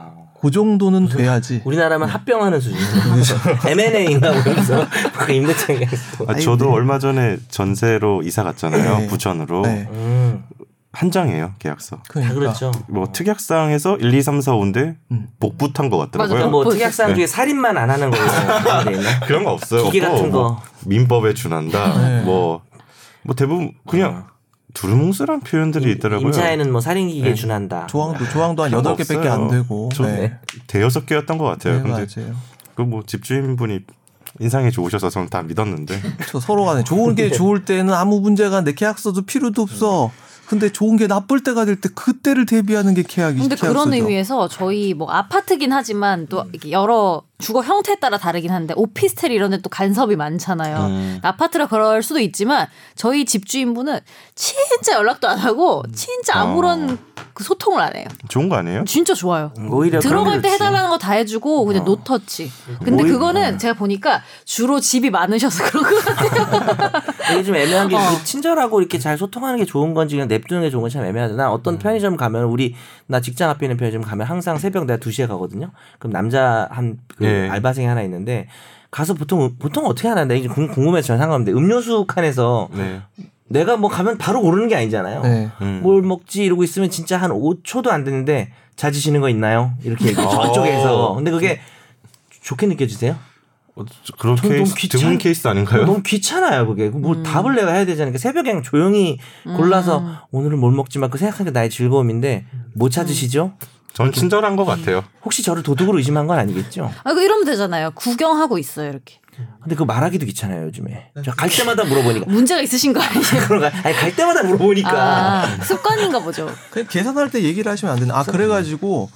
그 정도는 돼야지. 우리나라면 합병하는 수준이죠. [LAUGHS] M&A인가 모르면서 그 임대차가 아, 아니, 저도 네. 얼마 전에 전세로 이사 갔잖아요. 네. 부천으로 네. 음, 한 장이에요 계약서. 다 그러니까 그렇죠. 뭐 특약사항에서 1, 2, 3, 4, 5인데 음. 복붙한 것 맞아, 같더라고요. 뭐뭐 특약사항 중에 살인만 안 하는 있나? [LAUGHS] 그런 거 없어요. 기계 같은 거. 뭐 민법에 준한다. 네. 뭐, 뭐 대부분 그냥 두루뭉술한 표현들이 있더라고요. 임차에는 뭐 살인기계 네. 준한다. 조항도 조항도 한 그런 거 8개밖에 안. 되고. 저- 네. 대여섯 개였던 것 같아요. 네, 근데 맞아요. 그뭐 집주인분이 인상이 좋으셔서 저는 다 믿었는데 [LAUGHS] 저 서로 간에 좋은 게 좋을 때는 아무 문제가 안 돼. 계약서도 필요도 없어. 근데 좋은 게 나쁠 때가 될 때 그때를 대비하는 게 계약이 근데 그런 계약서죠. 의미에서 저희 뭐 아파트긴 하지만 또 이렇게 여러 주거 형태에 따라 다르긴 한데 오피스텔 이런 데 또 간섭이 많잖아요. 음. 아파트라 그럴 수도 있지만 저희 집주인분은 진짜 연락도 안 하고 진짜 아무런 그 소통을 안 해요. 좋은 거 아니에요? 진짜 좋아요. 오히려 들어갈 게 때. 해달라는 거 다 해주고 그냥 노터치. 근데 오히려- 그거는 제가 보니까 주로 집이 많으셔서 그런 것 같아요. [LAUGHS] 이게 좀 애매한 게 어. 그 친절하고 이렇게 잘 소통하는 게 좋은 건지 그냥 냅두는 게 좋은 건지 참 애매하다. 난 음. 어떤 편의점 가면 우리 나 직장 앞에 있는 편의점 가면 항상 새벽 내가 2시에 가거든요. 그럼 남자 한그 예. 알바생이 하나 있는데 가서 보통 보통 어떻게 하나 내가 이제 궁- 궁금해서 전 상관없는데 음료수 칸에서 네. 내가 뭐 가면 바로 고르는 게 아니잖아요. 네. 음. 뭘 먹지 이러고 있으면 진짜 한 5초도 안 됐는데 자지시는 거 있나요? 이렇게 얘기해. 저쪽에서. 근데 그게 좋게 느껴지세요? 어, 저- 그런 케이스 귀찮- 드문 케이스 아닌가요? 너무 귀찮아요, 그게. 뭘 음. 답을 내가 해야 되잖아요. 그러니까 새벽에 그냥 조용히 골라서 오늘은 뭘 먹지 마. 그 생각하는 게 나의 즐거움인데 못 찾으시죠? 전 친절한 것 같아요. 혹시 저를 도둑으로 의심한 건 아니겠죠? 아, 그 이러면 되잖아요. 구경하고 있어요 이렇게. 근데 그거 말하기도 귀찮아요, 요즘에. 저 갈 때마다 물어보니까. 문제가 있으신 거 아니에요? 그런가? 아니, 갈 때마다 물어보니까. 아, 습관인가 보죠. 그냥 계산할 때 얘기를 하시면 안 되나? 아 그래가지고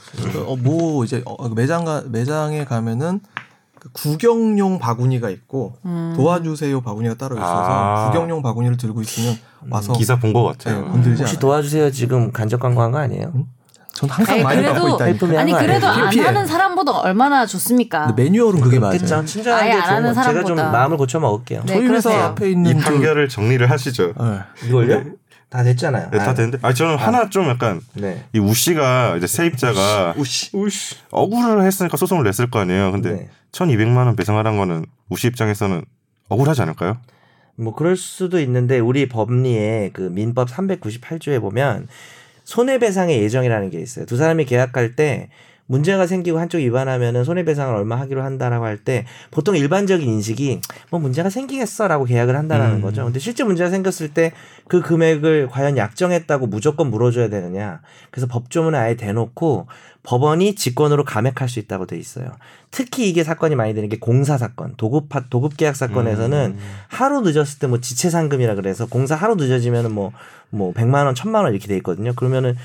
어, 뭐 이제 어, 매장 가 매장에 가면은 그 구경용 바구니가 있고 음. 도와주세요 바구니가 따로 있어서 아. 구경용 바구니를 들고 있으면 와서 기사 본것 네, 같아요. 건들지 혹시 않아요. 도와주세요. 지금 간접 광고한 거 아니에요? 전 항상 아니, 많이 받고 그래도- 있다니까. 아니 거 그래도? 안 피해. 하는 사람보다 얼마나 좋습니까? 매뉴얼은 그게 맞아요. 그쵸. 친절한 아예 게안 좋은 하는 거. 제가 좀 사람보다. 마음을 고쳐 먹을게요. 네, 저희 회사 그러세요. 앞에 이 있는 그 판결을 정리를 하시죠. 네. 이걸요? 다 됐잖아요. 네, 다 아, 되는데. 아 저는 하나 좀 약간 네. 이 우 씨가 이제 세입자가 우씨. 우씨 억울을 했으니까 소송을 냈을 거 아니에요. 근데 네. 1,200만 원 배상하라는 거는 우씨 입장에서는 억울하지 않을까요? 뭐 그럴 수도 있는데 우리 법리에 그 민법 398조에 보면 손해배상의 예정이라는 게 있어요. 두 사람이 계약할 때 문제가 생기고 한쪽 위반하면은 손해배상을 얼마 하기로 한다라고 할 때 보통 일반적인 인식이 뭐 문제가 생기겠어라고 계약을 한다라는 음. 거죠. 근데 실제 문제가 생겼을 때 그 금액을 과연 약정했다고 무조건 물어줘야 되느냐. 그래서 법조문에 아예 대놓고 법원이 직권으로 감액할 수 있다고 돼 있어요. 특히 이게 사건이 많이 되는 게 공사 사건, 도급 파- 도급 계약 사건에서는 하루 늦었을 때 뭐 지체 상금이라 그래서 공사 하루 늦어지면은 뭐뭐 뭐 100만 원, 1000만 원 이렇게 돼 있거든요. 그러면은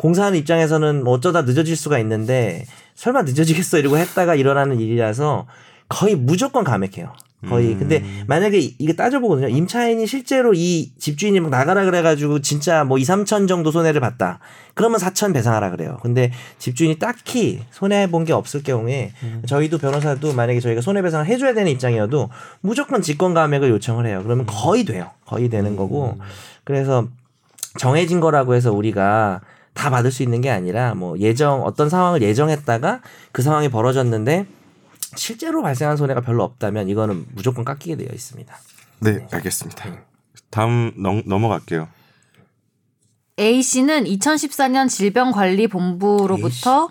공사하는 입장에서는 뭐 어쩌다 늦어질 수가 있는데 설마 늦어지겠어 이러고 했다가 일어나는 일이라서 거의 무조건 감액해요. 거의 음. 근데 만약에 이- 이게 따져보거든요. 임차인이 실제로 이 집주인이 막 나가라 그래가지고 진짜 뭐 2, 3천 정도 손해를 봤다. 그러면 4천 배상하라 그래요. 근데 집주인이 딱히 손해 본 게 없을 경우에 저희도 변호사도 만약에 저희가 손해배상을 해줘야 되는 입장이어도 무조건 직권 감액을 요청을 해요. 그러면 거의 돼요. 거의 되는 거고 그래서 정해진 거라고 해서 우리가 다 받을 수 있는 게 아니라 뭐 예정 어떤 상황을 예정했다가 그 상황이 벌어졌는데 실제로 발생한 손해가 별로 없다면 이거는 무조건 깎이게 되어 있습니다. 네, 알겠습니다. 다음 넘, 넘어갈게요. A 씨는 2014년 질병관리본부로부터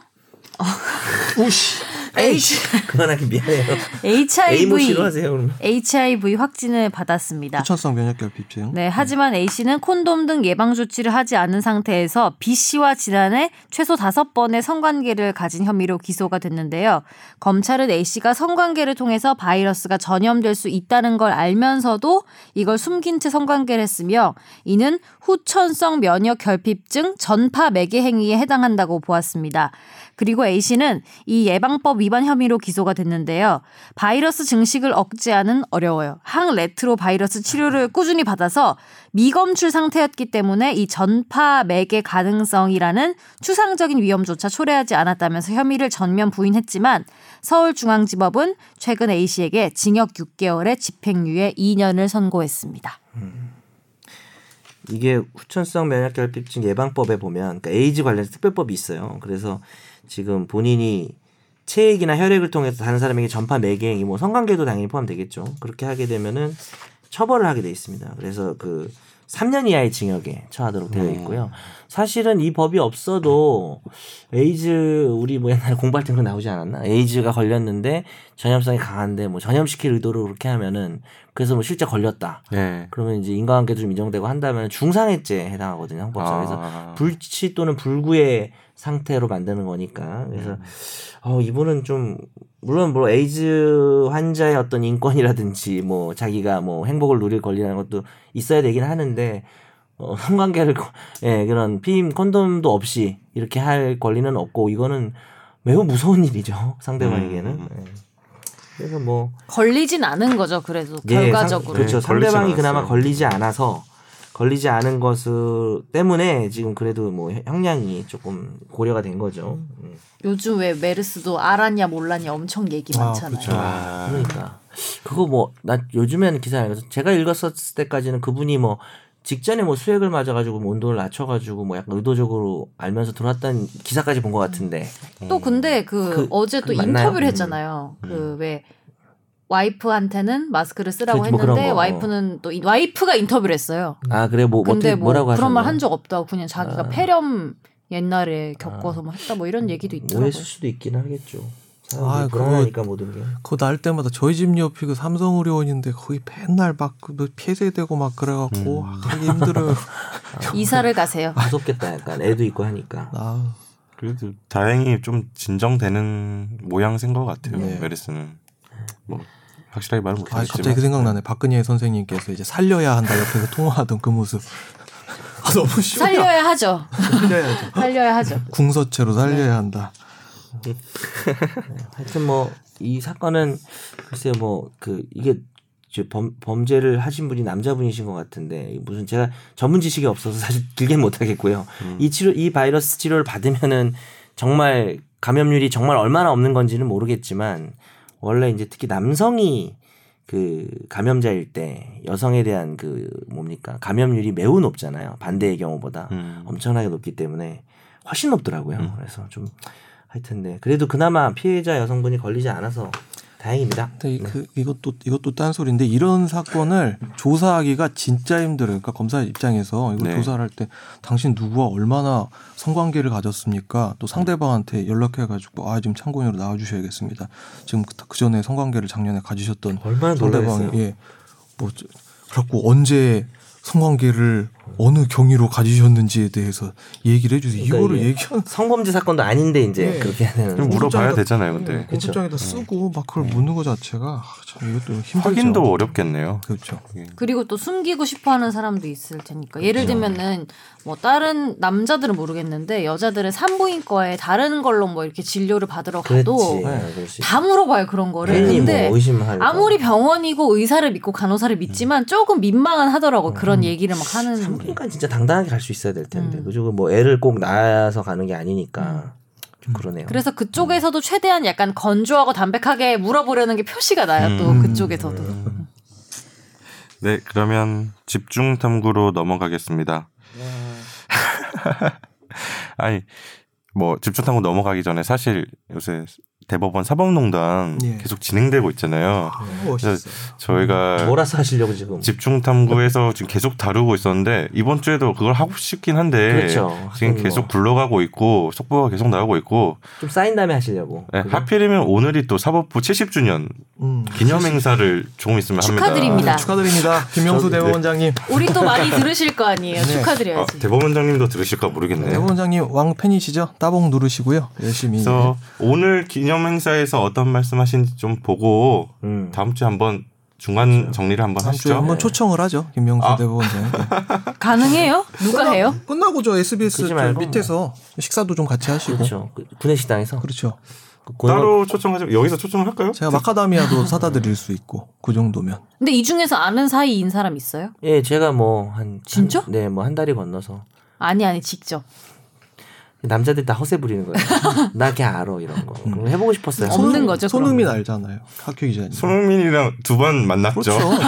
우씨. A [LAUGHS] 씨 그만하기 미안해요. HIV 싫어하세요 그러면? HIV 확진을 받았습니다. 후천성 면역결핍증. 네, 하지만 A 씨는 콘돔 등 예방 조치를 하지 않은 상태에서 B 씨와 지난해 최소 다섯 번의 성관계를 가진 혐의로 기소가 됐는데요. 검찰은 A 씨가 성관계를 통해서 바이러스가 전염될 수 있다는 걸 알면서도 이걸 숨긴 채 성관계를 했으며 이는 후천성 면역 결핍증 전파 매개 행위에 해당한다고 보았습니다. 그리고 A 씨는 이 예방법 위반 혐의로 기소가 됐는데요. 바이러스 증식을 억제하는 어려워요. 항레트로 바이러스 치료를 꾸준히 받아서 미검출 상태였기 때문에 이 전파 매개 가능성이라는 추상적인 위험조차 초래하지 않았다면서 혐의를 전면 부인했지만 서울중앙지법은 최근 A 씨에게 징역 6개월에 집행유예 2년을 선고했습니다. 이게 후천성 면역결핍증 예방법에 보면 그러니까 에이즈 관련해서 특별법이 있어요. 그래서 지금 본인이 체액이나 혈액을 통해서 다른 사람에게 전파 매개 행위, 뭐 성관계도 당연히 포함되겠죠. 그렇게 하게 되면은 처벌을 하게 돼 있습니다. 그래서 그 3년 이하의 징역에 처하도록 되어 있고요. 사실은 이 법이 없어도 에이즈 우리 뭐 옛날에 공부할 때 그런 거 나오지 않았나? 에이즈가 걸렸는데 전염성이 강한데 뭐 전염시킬 의도로 그렇게 하면은 그래서 뭐 실제 걸렸다. 네. 그러면 이제 인과관계도 좀 인정되고 한다면 중상해죄 해당하거든요. 형법상에서 아. 불치 또는 불구의 상태로 만드는 거니까. 그래서 어 이분은 좀 물론 뭐 에이즈 환자의 어떤 인권이라든지 뭐 자기가 뭐 행복을 누릴 권리라는 것도 있어야 되긴 하는데 어, 성관계를 거- 예 그런 피임 콘돔도 없이 이렇게 할 권리는 없고 이거는 매우 무서운 일이죠 상대방에게는. 음. 예. 그래서 뭐 걸리진 않은 거죠. 그래도 예, 결과적으로. 상, 그렇죠. 네, 상대방이 그나마. 걸리지 않아서 걸리지 않은 것을 때문에 지금 그래도 뭐 형량이 조금 고려가 된 거죠. 음. 요즘 왜 메르스도 알았냐 몰랐냐 엄청 얘기 아, 많잖아요. 아, 그러니까 그거 뭐 나 요즘에는 기사 안 읽어서 제가 읽었을 때까지는 그분이 뭐 직전에 뭐 수액을 맞아가지고 뭐 온도를 낮춰가지고 뭐 약간 의도적으로 알면서 들어왔다는 기사까지 본 것 같은데 또 근데 그, 그- 어제 또 그게 맞나요? 인터뷰를 음. 했잖아요. 그왜 와이프한테는 마스크를 쓰라고 그렇지, 뭐 했는데 거. 와이프는 또 이- 와이프가 인터뷰를 했어요. 아 그래 뭐 근데 어떻게 뭐 뭐라고 그런 말 하셨나요? 한적 없다고 그냥 자기가 아. 폐렴 옛날에 겪어서 뭐 했다 뭐 이런 얘기도 있더라고요. 오해했을 수도 있긴 하겠죠. 사람들이 아, 불안하니까 모든 게. 그거 날 때마다 저희 집 옆이 그 삼성의료원인데 거기 맨날 막뭐 폐쇄되고 막 그래갖고 아, 되게 힘들어요. [LAUGHS] 이사를 가세요. 무섭겠다 약간 애도 있고 하니까. 아, 그래도 다행히 좀 진정되는 모양새인 것 같아요. 네. 메르스는 뭐 확실하게 말은 아 못하겠지만 갑자기 그 생각나네. 박근혜 선생님께서 이제 살려야 한다 옆에서 통화하던 그 모습. [LAUGHS] 아, 너무 쉬워. 살려야 하죠. 살려야죠. 살려야 하죠. 궁서체로 살려야 한다. 하여튼 뭐 이 사건은 글쎄요 뭐그 이게 범, 범죄를 하신 분이 남자분이신 것 같은데 무슨 제가 전문 지식이 없어서 사실 길게 못 하겠고요. 이 치료 이 바이러스 치료를 받으면은 정말 감염률이 정말 얼마나 없는 건지는 모르겠지만 원래 이제 특히 남성이 그 감염자일 때 여성에 대한 그 뭡니까 감염률이 매우 높잖아요. 반대의 경우보다 음. 엄청나게 높기 때문에 훨씬 높더라고요. 그래서 좀 하여튼 네 그래도 그나마 피해자 여성분이 걸리지 않아서 다행입니다. 근데 네. 그 이것도 이것도 딴 소리인데 이런 사건을 조사하기가 진짜 힘들어요. 그러니까 검사 입장에서 이거 네. 조사를 할 때 당신 누구와 얼마나 성관계를 가졌습니까? 또 상대방한테 연락해가지고 아 지금 참고인으로 나와주셔야겠습니다. 지금 그 전에 성관계를 작년에 가지셨던 얼마나 상대방이 놀라겠어요. 예, 뭐 저- 그래갖고 언제 성관계를 어느 경위로 가지셨는지에 대해서 얘기를 해주세요. 그러니까 이거를 얘기하는 성범죄 사건도 아닌데 이제 네. 그렇게 하는 좀 물어봐야 되잖아요, 근데. 예, 공소장에다 쓰고 막 그걸 네. 묻는 거 자체가 아, 참 이것도 힘들죠. 확인도 어렵겠네요. 그렇죠. 그리고 또 숨기고 싶어하는 사람도 있을 테니까 예를 들면은 뭐 다른 남자들은 모르겠는데 여자들은 산부인과에 다른 걸로 뭐 이렇게 진료를 받으러 가도 그렇지. 네, 다 물어봐요 그런 거를 괜히 근데 뭐 의심할 아무리 병원이고 의사를 믿고 간호사를 믿지만 조금 민망은 하더라고 그런 얘기를 막 하는 게. 산부인과 진짜 당당하게 갈 수 있어야 될 텐데 음. 그죠 뭐 애를 꼭 낳아서 가는 게 아니니까 좀 그러네요. 그래서 그쪽에서도 최대한 약간 건조하고 담백하게 물어보려는 게 표시가 나요 또 음. 그쪽에서도 네, 그러면 집중 탐구로 넘어가겠습니다. [LAUGHS] 아니, 뭐 집중 탐구 넘어가기 전에 사실 요새 대법원 사법농단 예. 계속 진행되고 있잖아요. 멋있어. 저희가 몰아서 하시려고 지금. 집중 탐구에서 지금 계속 다루고 있었는데 이번 주에도 그걸 하고 싶긴 한데 그렇죠. 지금 계속 뭐. 굴러가고 있고 속보가 계속 나오고 있고 좀 쌓인 다음에 하시려고. 네? 하필이면 오늘이 또 사법부 70주년 음. 기념 행사를 조금 있으면 합니다. 축하드립니다. 축하드립니다. 김영수 저- 대법원장님. 우리 또 많이 들으실 거 아니에요 네. 아, 축하드려야지 대법원장님도 들으실까 모르겠네요. 대법원장님 왕 팬이시죠? 따봉 누르시고요. 열심히. 그래서 오늘 기념 행사에서 어떤 말씀하신지 좀 보고 음. 다음 주에 한번 중간 정리를 한번 다음 하시죠. 한번 초청을 하죠. 김명수 아. 대법원장. 네. [LAUGHS] 가능해요? 누가 해요? 끝나고 저 SBS 저 밑에서 식사도 좀 같이 하시고. 그렇죠. 그 구내식당에서 그렇죠. 그 따로 초청하죠. 여기서 초청을 할까요? 제가 마카다미아도 [LAUGHS] 사다 드릴 수 있고 그 정도면. 근데 이 중에서 아는 사이인 사람 있어요? 예, 제가 뭐 한 진짜? 네, 뭐 한 달이 건너서 아니 아니 직접 남자들이 다 허세 부리는 거예요. [LAUGHS] 나 걔 알아 이런 거. 음. 그럼 해보고 싶었어요. 없는 거죠, 손흥민 알잖아요. 학교 기자님. 손흥민이랑 두 번 만났죠. 그렇죠. [LAUGHS]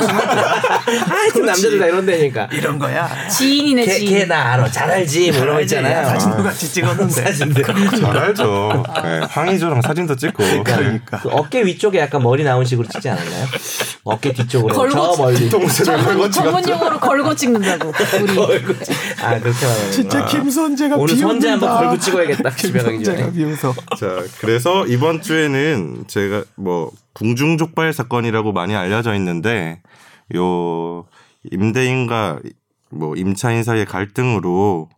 하여튼 남자들 다 이런 데니까. 이런 거야. 지인이네 지인 걔나 알아. 잘 알지. 뭐 이런 거 있잖아요. 사진도 같이 찍었는데. 사진들. 잘 알죠. 네, 황희조랑 사진도 찍고. 그러니까. 그 어깨 위쪽에 약간 머리 나온 식으로 찍지 않았나요? 어깨 뒤쪽으로 걸고 저 찍- 멀리. 뒤통수를 걸고 전문, 전문 찍었죠. 용어로 걸고 찍는다고 [LAUGHS] 우리 아 그렇게 말하는 진짜 김선재가 오늘. 한번 걸고 찍어야겠다. 집에 가기 전에. 비웃어. 자, 그래서 이번 주에는 제가 뭐 궁중 족발 사건이라고 많이 알려져 있는데 요 임대인과 뭐 임차인 사이의 갈등으로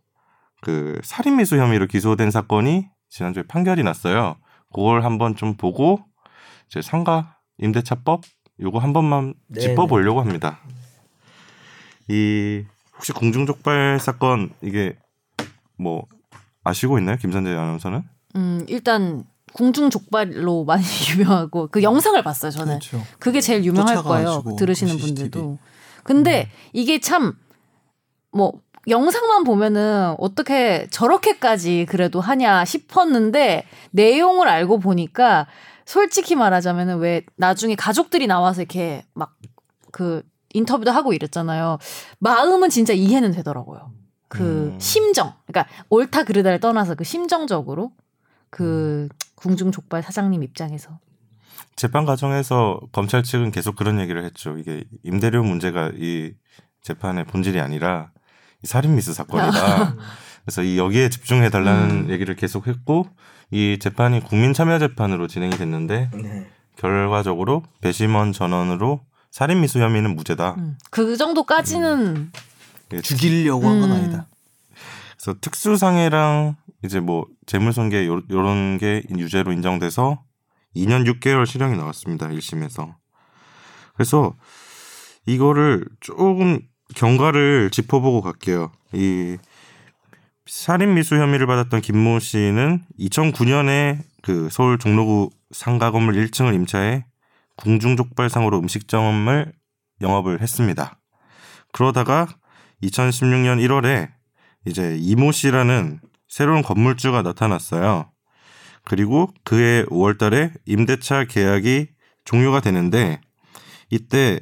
그 살인미수 혐의로 기소된 사건이 지난주에 판결이 났어요. 그걸 한번 좀 보고 제 상가 임대차법 요거 한 번만 네네. 짚어보려고 합니다. 이 혹시 공중족발 사건 이게 뭐 아시고 있나요, 김선재 아나운서는? 음, 일단 궁중 족발로 많이 [LAUGHS] 유명하고 그 영상을 봤어요, 저는. 그렇죠. 그게 제일 유명할 거예요. 들으시는 그 CCTV. 분들도. 근데 이게 참 뭐 영상만 보면은 어떻게 저렇게까지 그래도 하냐 싶었는데 내용을 알고 보니까 솔직히 말하자면은 왜 나중에 가족들이 나와서 이렇게 막 그 인터뷰도 하고 이랬잖아요. 마음은 진짜 이해는 되더라고요. 그 음. 심정. 그러니까 옳다 그르다를 떠나서 그 심정적으로 그 궁중 족발 사장님 입장에서 재판 과정에서 검찰 측은 계속 그런 얘기를 했죠. 이게 임대료 문제가 이 재판의 본질이 아니라 이 살인 미수 사건이다. [LAUGHS] 그래서 이 여기에 집중해 달라는 음. 얘기를 계속 했고 이 재판이 국민 참여 재판으로 진행이 됐는데 네. 결과적으로 배심원 전원으로 살인 미수 혐의는 무죄다. 음. 그 정도까지는 예, 죽이려고 한건 음. 아니다. 그래서 특수상해랑 이제 뭐 재물손괴 요, 요런 게 유죄로 인정돼서 2년 6개월 실형이 나왔습니다. 1심에서. 그래서 이거를 조금 경과를 짚어보고 갈게요. 이 살인 미수 혐의를 받았던 김모 씨는 2009년에 그 서울 종로구 상가 건물 1층을 임차해 궁중족발상으로 음식점을 영업을 했습니다. 그러다가 2016년 1월에 이제 이모 씨라는 새로운 건물주가 나타났어요. 그리고 그해 5월 달에 임대차 계약이 종료가 되는데 이때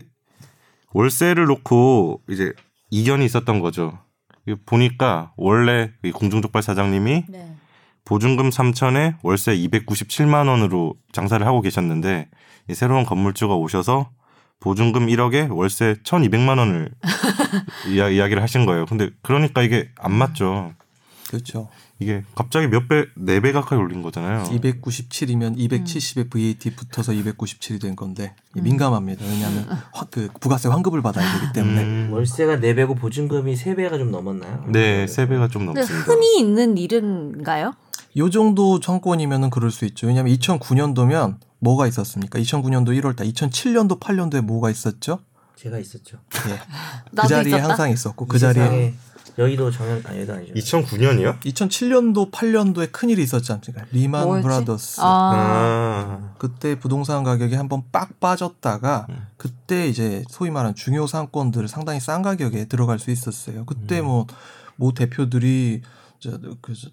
월세를 놓고 이제 이견이 있었던 거죠. 보니까 원래 이 공중족발 사장님이 네. 보증금 3천에 월세 297만 원으로 장사를 하고 계셨는데 이 새로운 건물주가 오셔서 보증금 1억에 월세 1,200만 원을 [LAUGHS] 이야, 이야기를 하신 거예요. 근데 그러니까 이게 안 맞죠. 그렇죠. 이게 갑자기 몇 배, 네 배 가까이 올린 거잖아요. 297이면 270에 VAT 붙어서 297이 된 건데 민감합니다. 왜냐하면 화- 그 부가세 환급을 받아야 되기 때문에 음. 월세가 4배고 보증금이 3배가 좀 넘었나요? 네, 세 배가 좀 근데 넘습니다. 흔히 있는 일은가요? 요 정도 정권이면은 그럴 수 있죠. 왜냐하면 2009년도면 뭐가 있었습니까? 2009년도 1월달, 2007년도 8년도에 뭐가 있었죠? 제가 있었죠. 예. [LAUGHS] 그 자리에 있었다? 항상 있었고 그이 자리에 여의도 정현 아니 여의도 아니죠. 2009년이요? 2007년도 8년도에 큰 일이 있었지 않습니까? 리만 뭐였지? 브라더스. 아, 아. 그때 부동산 가격이 한번 빡 빠졌다가 음. 그때 이제 소위 말하는 중요 상권들 상당히 싼 가격에 들어갈 수 있었어요. 그때 음. 뭐모 대표들이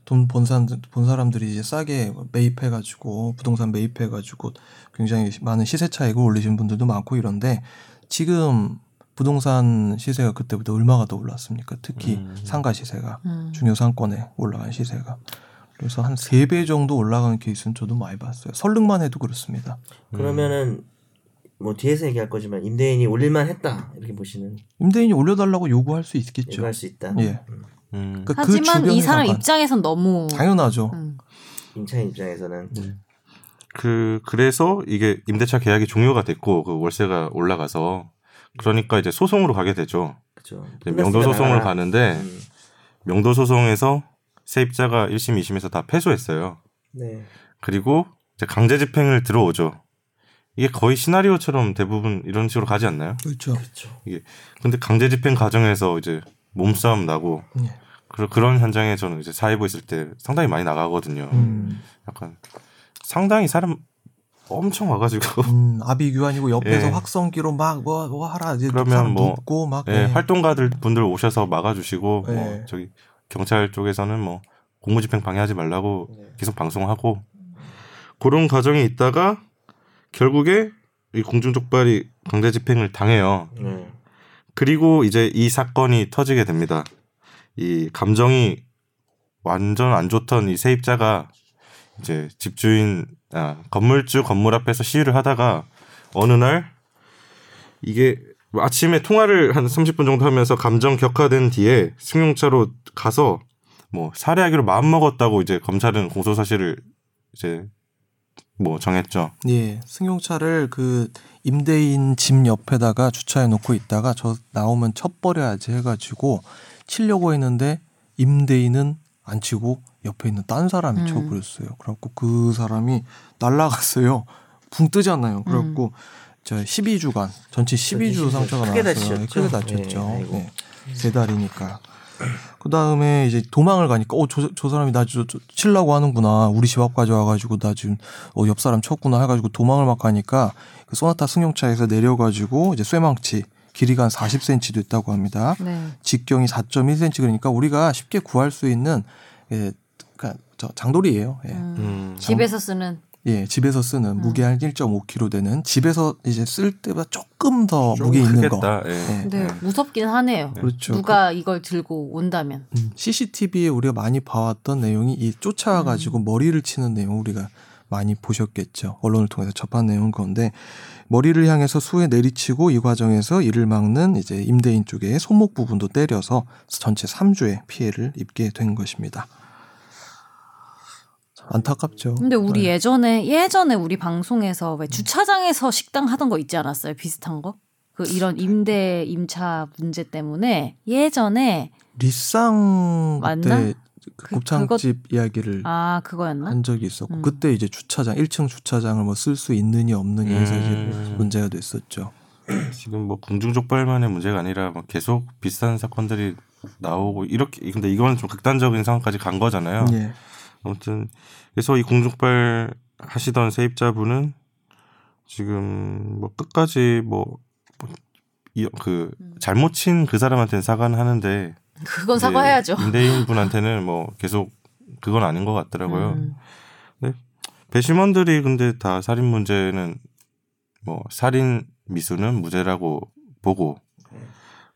돈번 사람 본 사람들이 이제 싸게 매입해 가지고 부동산 매입해 가지고 굉장히 많은 시세 차익을 올리신 분들도 많고 이런데 지금 부동산 시세가 그때보다 얼마가 더 올랐습니까? 특히 음. 상가 시세가 음. 중요 상권에 올라간 시세가 그래서 한 세 배 정도 올라가는 케이스는 저도 많이 봤어요. 설릉만 해도 그렇습니다. 그러면은 뭐 뒤에서 얘기할 거지만 임대인이 올릴만 했다 이렇게 보시는 임대인이 올려달라고 요구할 수 있겠죠. 얘기할 수 있다. 예. 음. 음. 그러니까 그 하지만 이 주변의 사람 상관. 입장에선 너무 당연하죠. 음. 임차인 입장에서는 그 그래서 이게 임대차 계약이 종료가 됐고 그 월세가 올라가서 그러니까 이제 소송으로 가게 되죠. 그죠. 이제 명도 소송을 가는데 음. 명도 소송에서 세입자가 1심, 2심에서 다 패소했어요. 네. 그리고 이제 강제 집행을 들어오죠. 이게 거의 시나리오처럼 대부분 이런 식으로 가지 않나요? 그렇죠. 그렇죠. 근데 강제 집행 과정에서 이제 몸싸움 나고 예. 그, 그런 현장에 저는 이제 사회부 있을 때 상당히 많이 나가거든요. 음, 약간 상당히 사람 엄청 와가지고 음, 아비규환이고 옆에서 예. 확성기로 막 뭐 뭐 하라 이제 그러면 사람 뭐, 눕고 막 예, 예. 활동가들 분들 오셔서 막아주시고 뭐 네. 저기 경찰 쪽에서는 뭐 공무집행 방해하지 말라고 네. 계속 방송하고 그런 과정이 있다가 결국에 이 공중족발이 강제 집행을 당해요. 네. 그리고 이제 이 사건이 터지게 됩니다. 이 감정이 완전 안 좋던 이 세입자가 이제 집주인 아, 건물주 건물 앞에서 시위를 하다가 어느 날 이게 아침에 통화를 한 30분 정도 하면서 감정 격화된 뒤에 승용차로 가서 뭐 살해하기로 마음 먹었다고 이제 검찰은 공소 사실을 이제 뭐 정했죠. 예, 승용차를 그 임대인 집 옆에다가 주차해 놓고 있다가 저 나오면 쳐버려야지 해가지고 치려고 했는데 임대인은 안 치고 옆에 있는 딴 사람이 음. 쳐버렸어요. 그래갖고 그 사람이 날라갔어요. [LAUGHS] 붕 뜨잖아요. 그래갖고 저 12주간 전체 12주 상처가 크게 나왔어요. 다치셨죠? 크게 다쳤죠. 예, 아이고. 예. 세 달이니까. 그 다음에 이제 도망을 가니까 어 저 저 사람이 나 저, 저, 치려고 하는구나 우리 집 앞까지 와가지고 나 지금 어 옆 사람 쳤구나 해가지고 도망을 막 가니까 그 소나타 승용차에서 내려가지고 이제 쇠망치 길이가 한 40cm 됐다고 합니다. 네. 직경이 4.1cm 그러니까 우리가 쉽게 구할 수 있는 예, 그러니까 저 장돌이에요. 예. 음. 음. 집에서 쓰는 예, 집에서 쓰는 무게 한 1.5kg 되는 집에서 이제 쓸 때보다 조금 더좀 무게 있는 거. 크겠다. 예. 예. 근데 무섭긴 하네요. 그렇죠. 누가 이걸 들고 온다면. 음, CCTV에 우리가 많이 봐왔던 내용이 이 쫓아가지고 머리를 치는 내용 우리가 많이 보셨겠죠. 언론을 통해서 접한 내용은 건데 머리를 향해서 수에 내리치고 이 과정에서 이를 막는 이제 임대인 쪽에 손목 부분도 때려서 전체 3주의 피해를 입게 된 것입니다. 참 안타깝죠. 근데 우리 네. 예전에 예전에 우리 방송에서 왜 주차장에서 식당 하던 거 있지 않았어요? 비슷한 거? 그 이런 임대 임차 문제 때문에 예전에 리쌍 맞나? 그때 그 그- 곱창집 이야기를 아 그거였나? 한 적이 있었고 음. 그때 이제 주차장 1층 주차장을 뭐 쓸 수 있느냐 없느냐 해서 이제 음. 문제가 됐었죠. [CLEARS THROAT] 지금 뭐 궁중족발만의 문제가 아니라 뭐 계속 비슷한 사건들이 나오고 이렇게 근데 이건 좀 극단적인 상황까지 간 거잖아요. 예. 아무튼 그래서 이 궁중발 하시던 세입자분은 지금 뭐 끝까지 뭐그 음. 잘못 친 그 사람한테는 사과는 하는데 그건 사과해야죠. 임대인 분한테는 뭐 계속 그건 아닌 것 같더라고요. 음. 배심원들이 근데 다 살인 문제는 뭐 살인 미수는 무죄라고 보고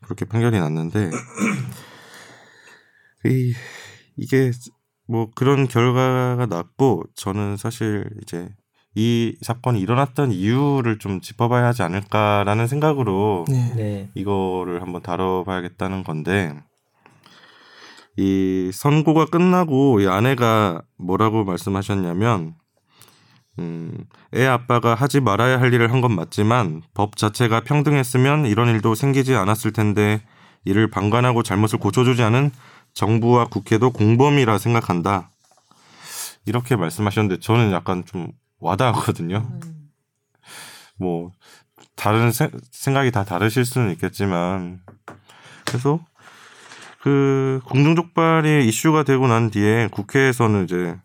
그렇게 판결이 났는데 [COUGHS] 이 이게 뭐 그런 결과가 났고 저는 사실 이제 이 사건이 일어났던 이유를 좀 짚어봐야 하지 않을까라는 생각으로 네. 네. 이거를 한번 다뤄봐야겠다는 건데 이 선고가 끝나고 이 아내가 뭐라고 말씀하셨냐면 음, 애 아빠가 하지 말아야 할 일을 한 건 맞지만 법 자체가 평등했으면 이런 일도 생기지 않았을 텐데 이를 방관하고 잘못을 고쳐주지 않은 정부와 국회도 공범이라 생각한다. 이렇게 말씀하셨는데 저는 약간 좀 와닿았거든요. 음. 뭐 다른 세- 생각이 다 다르실 수는 있겠지만 그래서 그 공중족발이 이슈가 되고 난 뒤에 국회에서는 이제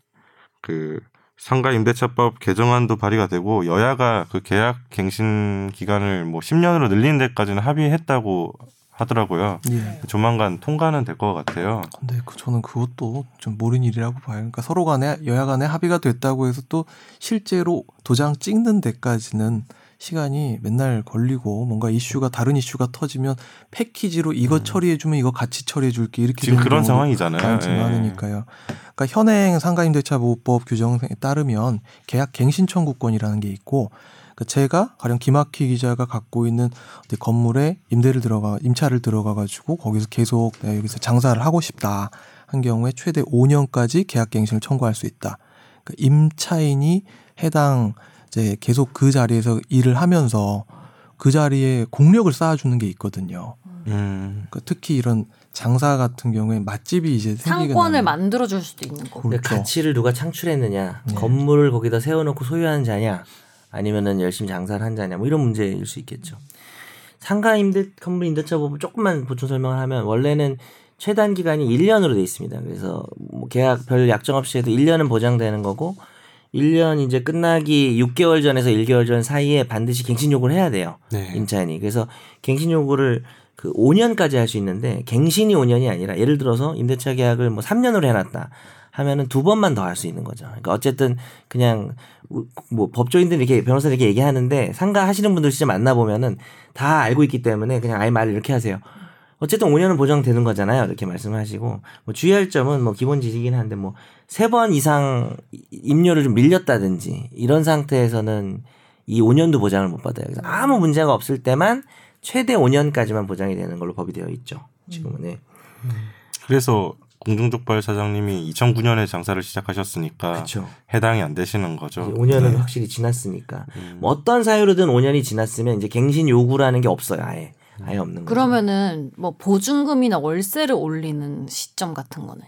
그 상가 임대차법 개정안도 발의가 되고 여야가 그 계약 갱신 기간을 뭐 10년으로 늘리는 데까지는 합의했다고 하더라고요. 예. 조만간 통과는 될 것 같아요. 근데 그 저는 그것도 좀 모른 일이라고 봐요. 그러니까 서로 간에 여야 간에 합의가 됐다고 해서 또 실제로 도장 찍는 데까지는 시간이 맨날 걸리고 뭔가 이슈가 다른 이슈가 터지면 패키지로 이거 처리해 주면 이거 같이 처리해 줄게 이렇게 음. 지금 그런 상황이잖아요. 많지 예. 많으니까요. 그러니까 현행 상가임대차 보호법 규정에 따르면 계약 갱신 청구권이라는 게 있고 그 제가 가령 김학휘 기자가 갖고 있는 건물에 임대를 들어가 임차를 들어가 가지고 거기서 계속 내가 여기서 장사를 하고 싶다 한 경우에 최대 5년까지 계약 갱신을 청구할 수 있다. 그 임차인이 해당 이제 계속 그 자리에서 일을 하면서 그 자리에 공력을 쌓아주는 게 있거든요. 음. 그러니까 특히 이런 장사 같은 경우에 맛집이 이제 생기게 상권을 만들어 줄 수도 있는 거고. 근데 그렇죠. 가치를 누가 창출했느냐, 네. 건물을 거기다 세워놓고 소유하는 자냐, 아니면은 열심히 장사를 한 자냐, 뭐 이런 문제일 수 있겠죠. 상가 임대 건물 임대차 법을 조금만 보충 설명을 하면 원래는 최단 기간이 1년으로 돼 있습니다. 그래서 뭐 계약 별 약정 없이 해도 1년은 보장되는 거고 1년 이제 끝나기 6개월 전에서 1개월 전 사이에 반드시 갱신 요구를 해야 돼요. 네. 임차인이. 그래서 갱신 요구를 그 5년까지 할 수 있는데 갱신이 5년이 아니라 예를 들어서 임대차 계약을 뭐 3년으로 해놨다 하면은 두 번만 더 할 수 있는 거죠. 그러니까 어쨌든 그냥 우- 뭐 법조인들 이렇게 변호사 이렇게 얘기하는데 상가 하시는 분들 진짜 만나 보면은 다 알고 있기 때문에 그냥 아예 말을 이렇게 하세요. 어쨌든 5년은 보장되는 거잖아요. 이렇게 말씀하시고 뭐 주의할 점은 뭐 기본 지식이긴 한데 뭐 세 번 이상 임료를 좀 밀렸다든지 이런 상태에서는 이 5년도 보장을 못 받아요. 그래서 아무 문제가 없을 때만 최대 5년까지만 보장이 되는 걸로 법이 되어 있죠. 지금은 네. 그래서 공중족발 사장님이 2009년에 장사를 시작하셨으니까 그렇죠. 해당이 안 되시는 거죠. 5년은 네. 확실히 지났으니까 음. 뭐 어떤 사유로든 5년이 지났으면 이제 갱신 요구라는 게 없어요. 아예 아예 없는 거죠. 그러면은 뭐 보증금이나 월세를 올리는 시점 같은 거는요.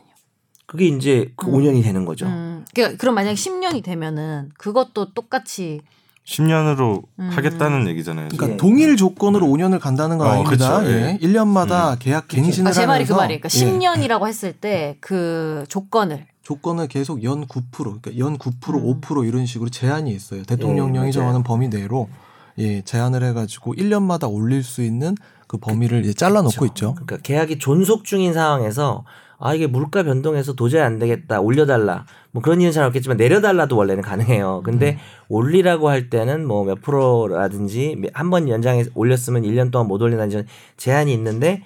그게 이제 그 음. 5년이 되는 거죠. 음, 그러니까 그럼 만약 10년이 되면은 그것도 똑같이 10년으로 음. 하겠다는 얘기잖아요. 그러니까 예. 동일 조건으로 5년을 간다는 건 어, 아닙니다. 그쵸, 예. 예. 1년마다 계약 갱신을 아, 제 말이 그 말이에요. 그러니까 예. 10년이라고 했을 때 그 조건을 조건을 계속 연 9%, 그러니까 연 9%, 음. 5% 이런 식으로 제한이 있어요. 대통령령이 맞아요. 정하는 범위 내로 예, 제한을 해 가지고 1년마다 올릴 수 있는 그 범위를 이제 잘라 놓고 있죠. 그러니까 계약이 존속 중인 상황에서 아 이게 물가 변동해서 도저히 안 되겠다 올려달라 뭐 그런 일은 잘 없겠지만 내려달라도 원래는 가능해요. 근데 올리라고 할 때는 뭐 몇 프로라든지 한 번 연장해 올렸으면 1년 동안 못 올린다는 제한이 있는데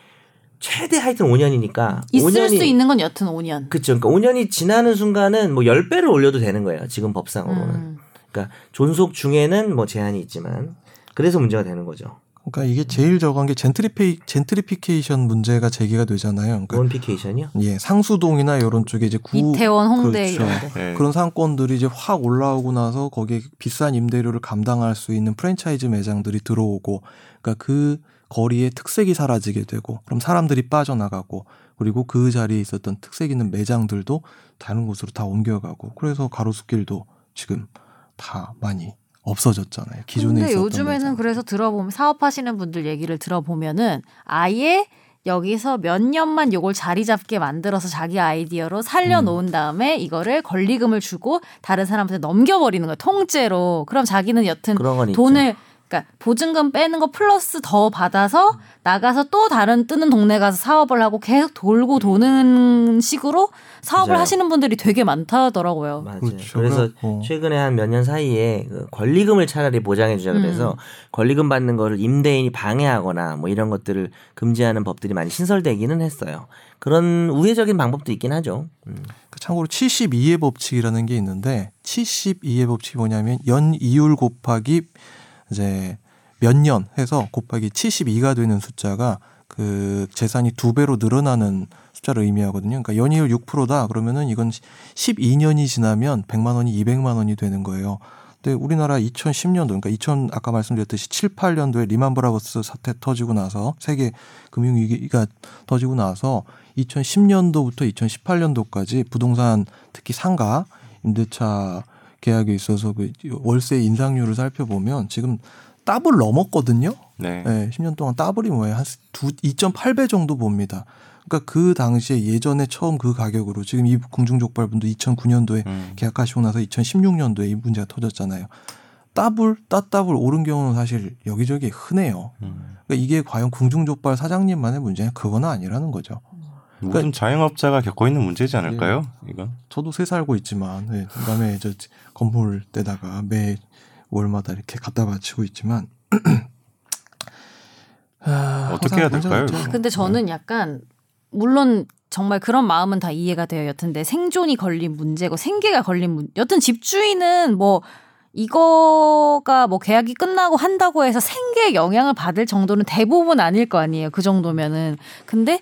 최대 하여튼 5년이니까 있을 수 있는 건 여튼 5년. 그렇죠. 그러니까 5년이 지나는 순간은 뭐 10배를 올려도 되는 거예요. 지금 법상으로는. 음. 그러니까 존속 중에는 뭐 제한이 있지만 그래서 문제가 되는 거죠. 그러니까 이게 제일 저건 게 젠트리페이, 젠트리피케이션 문제가 제기가 되잖아요. 그러니까 원피케이션이요? 예, 상수동이나 이런 쪽에 이제 구 이태원, 홍대 그렇죠. 이런 데. 예. 그런 상권들이 이제 확 올라오고 나서 거기에 비싼 임대료를 감당할 수 있는 프랜차이즈 매장들이 들어오고 그러니까 그 거리에 특색이 사라지게 되고 그럼 사람들이 빠져나가고 그리고 그 자리에 있었던 특색 있는 매장들도 다른 곳으로 다 옮겨가고 그래서 가로수길도 지금 다 많이 없어졌잖아요. 기존에 근데 있었던 요즘에는 매장. 그래서 들어보면 사업하시는 분들 얘기를 들어보면은 아예 여기서 몇 년만 요걸 자리 잡게 만들어서 자기 아이디어로 살려놓은 다음에 이거를 권리금을 주고 다른 사람한테 넘겨버리는 거예요. 통째로. 그럼 자기는 여튼 건 있죠. 그러니까 보증금 빼는 거 플러스 더 받아서 나가서 또 다른 뜨는 동네 가서 사업을 하고 계속 돌고 도는 식으로 사업을 맞아요. 하시는 분들이 되게 많다더라고요. 맞아요. 그렇죠. 그래서 그래갖고. 최근에 한 몇 년 사이에 그 권리금을 차라리 보장해 주자 그래서 음. 권리금 받는 거를 임대인이 방해하거나 뭐 이런 것들을 금지하는 법들이 많이 신설되기는 했어요. 그런 우회적인 방법도 있긴 하죠. 음. 그 참고로 72의 법칙이라는 게 있는데 72의 법칙이 뭐냐면 연 이율 곱하기 이제 몇 년 해서 곱하기 72가 되는 숫자가 그 재산이 두 배로 늘어나는 숫자를 의미하거든요. 그러니까 연이율 6%다 그러면은 이건 12년이 지나면 100만 원이 200만 원이 되는 거예요. 근데 우리나라 2010년도 그러니까 2000 아까 말씀드렸듯이 7, 8년도에 리만 브라더스 사태 터지고 나서 세계 금융 위기가 터지고 나서 2010년도부터 2018년도까지 부동산 특히 상가 임대차 계약에 있어서 그 월세 인상률을 살펴보면 지금 더블 넘었거든요. 네. 네, 10년 동안 더블이 뭐예요? 한 2.8배 정도 봅니다. 그러니까 그 당시에 예전에 처음 그 가격으로 지금 이 궁중족발분도 2009년도에 음. 계약하시고 나서 2016년도에 이 문제가 터졌잖아요. 더블, 따더블 오른 경우는 사실 여기저기 흔해요. 음. 그러니까 이게 과연 궁중족발 사장님만의 문제냐? 그건 아니라는 거죠. 모든 자영업자가 겪고 있는 문제지 않을까요? 예. 이건 저도 새 살고 있지만 네, 그다음에 저 건물에다가 매 월마다 이렇게 갖다 바치고 있지만 [CLEARS THROAT] 아, 어떻게 해야 될까요? 있죠. 근데 저는 약간 물론 정말 그런 마음은 다 이해가 돼요. 여튼데 생존이 걸린 문제고 생계가 걸린 문. 여튼 집주인은 뭐 이거가 뭐 계약이 끝나고 한다고 해서 생계에 영향을 받을 정도는 대부분 아닐 거 아니에요. 그 정도면은. 근데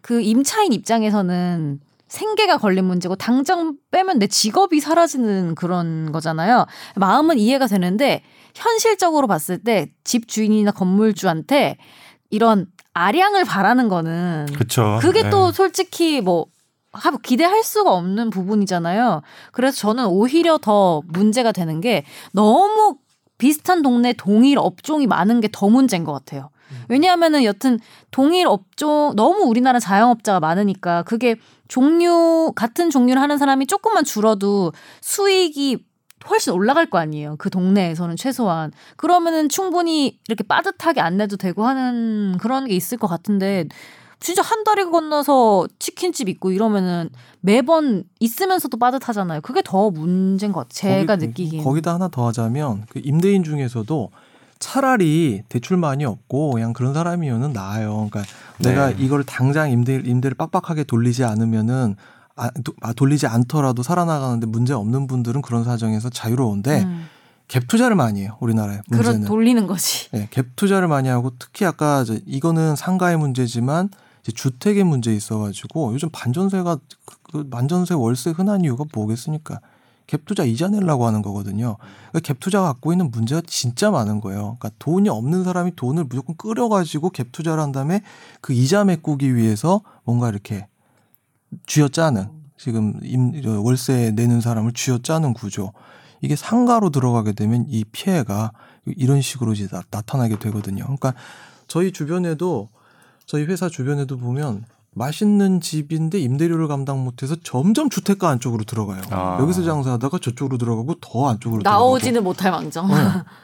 그 임차인 입장에서는 생계가 걸린 문제고 당장 빼면 내 직업이 사라지는 그런 거잖아요. 마음은 이해가 되는데 현실적으로 봤을 때 집 주인이나 건물주한테 이런 아량을 바라는 거는 그렇죠. 그게 또 솔직히 뭐 하- 기대할 수가 없는 부분이잖아요. 그래서 저는 오히려 더 문제가 되는 게 너무 비슷한 동네 동일 업종이 많은 게 더 문제인 것 같아요. 왜냐하면은 여튼 동일 업종 너무 우리나라 자영업자가 많으니까 그게 종류 같은 종류를 하는 사람이 조금만 줄어도 수익이 훨씬 올라갈 거 아니에요. 그 동네에서는 최소한. 그러면은 충분히 이렇게 빠듯하게 안 내도 되고 하는 그런 게 있을 것 같은데 진짜 한 다리 건너서 치킨집 있고 이러면은 매번 있으면서도 빠듯하잖아요. 그게 더 문제인 것 같아요. 제가 거기- 느끼기엔. 거기다 하나 더 하자면 그 임대인 중에서도 차라리 대출 많이 없고 그냥 그런 사람이면은 나아요. 그러니까 네. 내가 이걸 당장 임대 임대를 빡빡하게 돌리지 않으면은 아, 도- 아, 돌리지 않더라도 살아나가는데 문제 없는 분들은 그런 사정에서 자유로운데 음. 갭 투자를 많이 해요. 우리나라에 그런 문제는. 돌리는 거지. 네, 갭 투자를 많이 하고 특히 아까 이거는 상가의 문제지만 주택의 문제 있어가지고 요즘 반전세가 그- 그 반전세 월세 흔한 이유가 뭐겠습니까? 갭 투자 이자 내려고 하는 거거든요. 그러니까 갭 투자가 갖고 있는 문제가 진짜 많은 거예요. 그러니까 돈이 없는 사람이 돈을 무조건 끌어가지고 갭 투자를 한 다음에 그 이자 메꾸기 위해서 뭔가 이렇게 쥐어짜는 지금 임, 월세 내는 사람을 쥐어짜는 구조. 이게 상가로 들어가게 되면 이 피해가 이런 식으로 이제 나, 나타나게 되거든요. 그러니까 저희 주변에도 저희 회사 주변에도 보면 맛있는 집인데 임대료를 감당 못해서 점점 주택가 안쪽으로 들어가요. 아. 여기서 장사하다가 저쪽으로 들어가고 더 안쪽으로 나오지는 못할 망정. 네.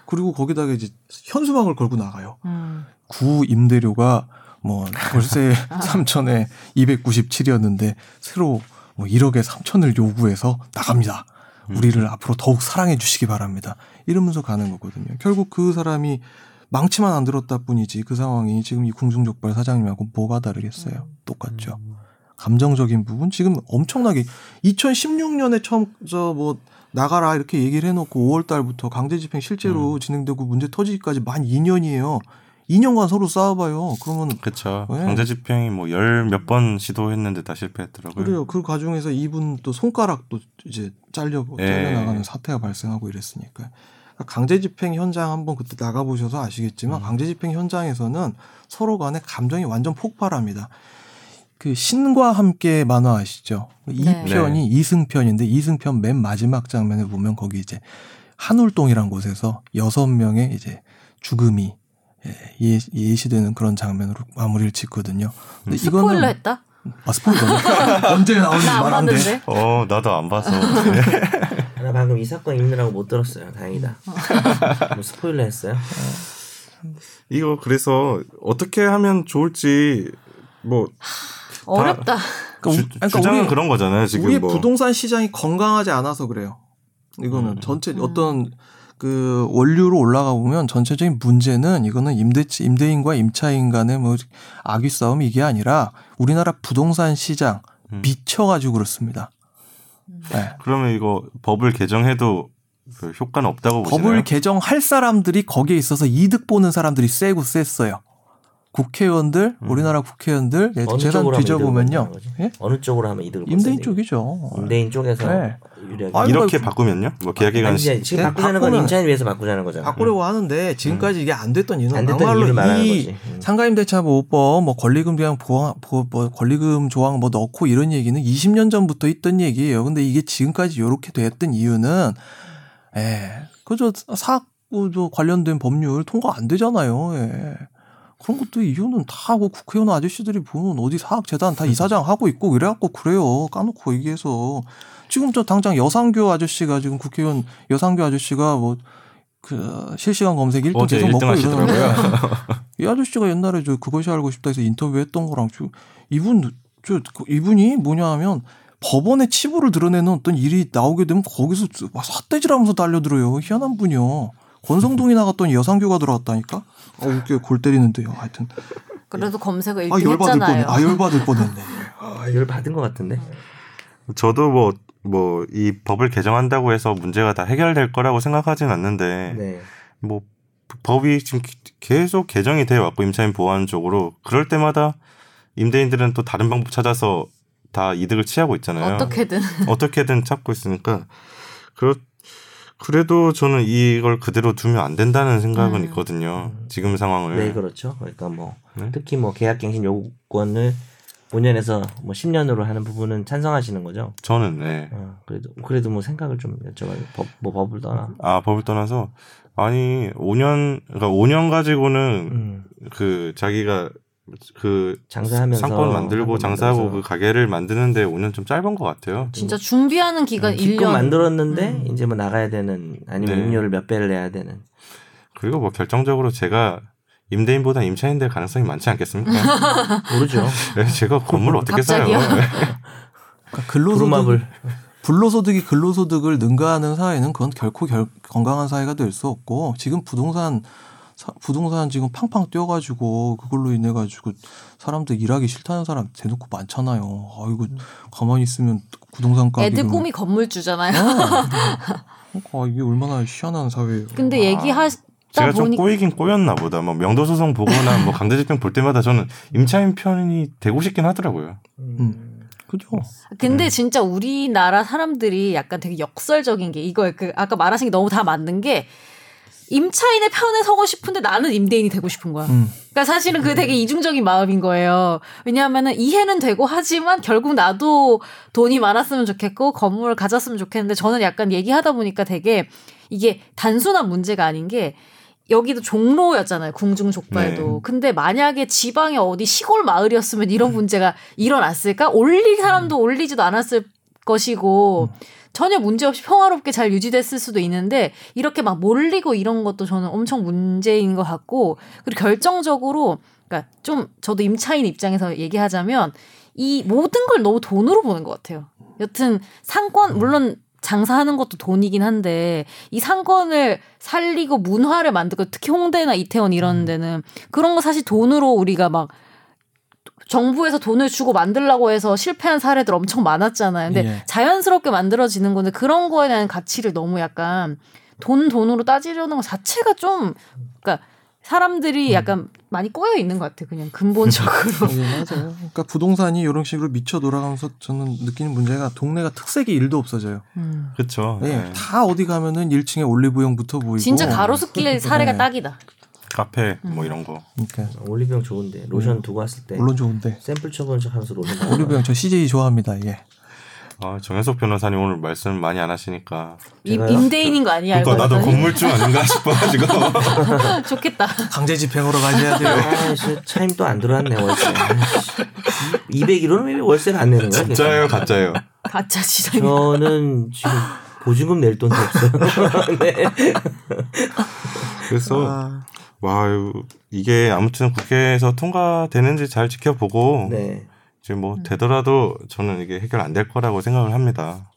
그리고 거기다가 이제 현수막을 걸고 나가요. 음. 구 임대료가 뭐 월세 3천에 297이었는데 새로 뭐 1억에 3천을 요구해서 나갑니다. 우리를 앞으로 더욱 사랑해 주시기 바랍니다. 이러면서 가는 거거든요. 결국 그 사람이 망치만 안 들었다 뿐이지 그 상황이 지금 이 궁중족발 사장님하고 뭐가 다르겠어요. 똑같죠. 감정적인 부분 지금 엄청나게 2016년에 처음 저 뭐 나가라 이렇게 얘기를 해놓고 5월 달부터 강제 집행 실제로 진행되고 문제 터지기까지 만 2년이에요. 2년간 서로 싸워봐요. 그러면 그렇죠. 네. 강제 집행이 뭐 열 몇 번 시도했는데 다 실패했더라고요. 그래요. 그 과정에서 이분 또 손가락도 이제 잘려 예. 잘려 나가는 사태가 발생하고 이랬으니까. 강제 집행 현장 한번 그때 나가 보셔서 아시겠지만 음. 강제 집행 현장에서는 서로 간에 감정이 완전 폭발합니다. 그 신과 함께 만화 아시죠? 이 네. 편이 이승편인데 이승편 맨 마지막 장면에 보면 거기 이제 한울동이란 곳에서 여섯 명의 이제 죽음이 예, 예- 예시되는 그런 장면으로 마무리를 짓거든요. 근데 스포일러 했다? 아 스포일러 [LAUGHS] 언제 나오는지 나안말안 돼. 봤는데. 어 나도 안 봐서. [LAUGHS] 네. 나 방금 이 사건 읽느라고 못 들었어요. 다행이다. 뭐 스포일러 했어요? 이거 그래서 어떻게 하면 좋을지 뭐 어렵다. 그러니까, 주, 그러니까 주장은 우리, 그런 거잖아요. 지금 우리 뭐 부동산 시장이 건강하지 않아서 그래요. 이거는 음. 전체 어떤 그 원류로 올라가 보면 전체적인 문제는 이거는 임대 임대인과 임차인 간의 뭐 악의 싸움 이게 아니라 우리나라 부동산 시장 음. 미쳐가지고 그렇습니다. 네. 그러면 이거 법을 개정해도 그 효과는 없다고 보시나요? 법을 개정할 사람들이 거기에 있어서 이득 보는 사람들이 세고 셌어요. 국회의원들, 음. 우리나라 국회의원들 예, 재산 뒤져보면요. 예? 어느 쪽으로 하면 이득을 임대인 쪽이죠. 임대인 쪽에서 네. 유리하게. 아니, 이렇게 그- 바꾸면요? 뭐 계약기간 아니, 시 지금 네, 바꾸자는 건 바꾸면- 임차인 위해서 바꾸자는 거잖아. 바꾸려고 하는데 지금까지 이게 안 됐던 이유는 안 됐던 막말로 이유를 말하는 이 거지. 음. 상가임대차 보호법 뭐 권리금 조항 보호, 보호- 뭐 권리금 조항 뭐 넣고 이런 얘기는 20년 전부터 있던 얘기예요. 근데 이게 지금까지 이렇게 됐던 이유는 예. 그저 사학 구조 관련된 법률 통과 안 되잖아요. 예. 그런 것도 이유는 다 하고 국회의원 아저씨들이 보면 어디 사학재단 다 이사장 하고 있고 그래갖고 그래요. 까놓고 얘기해서 지금 저 당장 여상교 아저씨가 지금 국회의원 여상교 아저씨가 뭐 그 실시간 검색 1등 어제 계속 1등 먹고. 이러는데 이 아저씨가 옛날에 저 그것이 알고 싶다 해서 인터뷰했던 거랑 저 이분 저그 이분이 뭐냐 하면 법원의 치부를 드러내는 어떤 일이 나오게 되면 거기서 막 삿대질하면서 달려들어요. 희한한 분이요. 권성동이 나갔더니 여상교가 들어왔다니까. 아, 웃겨 골 때리는데요. 하여튼 그래도 검색어 아 1등 열받을 뻔. 했잖아요. 아 열받을 뻔했네. [LAUGHS] 열 받은 것 같은데. 저도 뭐 뭐 이 법을 개정한다고 해서 문제가 다 해결될 거라고 생각하진 않는데 네. 뭐 법이 지금 계속 개정이 돼 왔고 임차인 보호하는 쪽으로 그럴 때마다 임대인들은 또 다른 방법 찾아서 다 이득을 취하고 있잖아요. 어떻게든 어떻게든 찾고 있으니까 그렇 그래도 저는 이걸 그대로 두면 안 된다는 생각은 음. 있거든요. 지금 상황을. 왜 그렇죠? 그러니까 뭐 네? 특히 뭐 계약갱신 요건을 5년에서 뭐 10년으로 하는 부분은 찬성하시는 거죠? 저는 네. 어, 그래도 그래도 뭐 생각을 좀 여쭤봐요. 법, 뭐 법을 떠나. 아 법을 떠나서 아니 5년 그러니까 5년 가지고는 음, 그 자기가 그 장사하면서 상권 만들고 장사하고 그 만들어서 가게를 만드는데 5년 좀 짧은 것 같아요. 진짜 준비하는 기간 음, 기껏 1년 만들었는데 음. 이제 뭐 나가야 되는 아니면 네. 임료를 몇 배를 내야 되는. 그리고 뭐 결정적으로 제가 임대인보다 임차인 될 가능성이 많지 않겠습니까? [LAUGHS] 모르죠. [LAUGHS] 네, 제가 건물 어떻게 사요? 갑자기요? [LAUGHS] 그러니까 근로소득 부루마블. 불로소득이 근로소득을 능가하는 사회는 그건 결코 결- 건강한 사회가 될 수 없고 지금 부동산 사- 부동산 지금 팡팡 뛰어가지고 그걸로 인해 가지고 사람들 일하기 싫다는 사람 대놓고 많잖아요. 아이고 가만히 있으면 부동산 가격이 애들 뭐- 꿈이 건물주잖아요. [LAUGHS] 아, 이게 얼마나 희한한 사회예요. 근데 얘기하다 제가 좀 보니까 꼬이긴 꼬였나 보다. 뭐 명도 소송 보거나 뭐 강제집행 볼 때마다 저는 임차인 편이 되고 싶긴 하더라고요. 음. 그죠? 근데 진짜 우리나라 사람들이 약간 되게 역설적인 게 이거 그 아까 말하신 게 너무 다 맞는 게 임차인의 편에 서고 싶은데 나는 임대인이 되고 싶은 거야. 음. 그러니까 사실은 그 되게 이중적인 마음인 거예요. 왜냐하면은 이해는 되고 하지만 결국 나도 돈이 많았으면 좋겠고 건물을 가졌으면 좋겠는데 저는 약간 얘기하다 보니까 되게 이게 단순한 문제가 아닌 게 여기도 종로였잖아요. 궁중 족발도. 네. 근데 만약에 지방의 어디 시골 마을이었으면 이런 문제가 일어났을까? 올릴 사람도 올리지도 않았을 것이고 전혀 문제 없이 평화롭게 잘 유지됐을 수도 있는데 이렇게 막 몰리고 이런 것도 저는 엄청 문제인 것 같고 그리고 결정적으로 그러니까 좀 저도 임차인 입장에서 얘기하자면 이 모든 걸 너무 돈으로 보는 것 같아요. 여튼 상권 물론 장사하는 것도 돈이긴 한데 이 상권을 살리고 문화를 만들고 특히 홍대나 이태원 이런 데는 그런 거 사실 돈으로 우리가 막 정부에서 돈을 주고 만들라고 해서 실패한 사례들 엄청 많았잖아요. 근데 예. 자연스럽게 만들어지는 건데 그런 거에 대한 가치를 너무 약간 돈 돈으로 따지려는 것 자체가 좀 그러니까 사람들이 약간 많이 꼬여 있는 것 같아요. 그냥 근본적으로. [LAUGHS] 예, 맞아요. 그러니까 부동산이 이런 식으로 미쳐 돌아가면서 저는 느끼는 문제가 동네가 특색이 일도 없어져요. 음. 그렇죠. 예, 다 어디 가면은 1층에 올리브영 붙어 보이고. 진짜 가로수길 사례가 네. 딱이다. 카페 음. 뭐 이런 거. 그러니까 올리브영 좋은데 로션 두고 왔을 때 물론 좋은데 샘플 쳐보는 척하면서 로션 올리브영 저 CJ 좋아합니다. 예. 아, 정현석 변호사님 오늘 말씀 많이 안 하시니까. 임, 제가요? 임대인인 거 아니야? 그러니까 나도? 건물주 아닌가 [LAUGHS] 싶어가지고. [LAUGHS] 좋겠다. 강제 집행으로 가셔야 돼요. 아, 씨, 차임 또 안 들어왔네 월세. [LAUGHS] 201호는 왜 월세를 안 내는 거야? 진짜예요, 가짜예요. 가짜 시장이야. 저는 지금 보증금 낼 돈도 없어요. 네. 그래서 아, 와 이게 아무튼 국회에서 통과되는지 잘 지켜보고 네. 지금 뭐 되더라도 저는 이게 해결 안 될 거라고 생각을 합니다.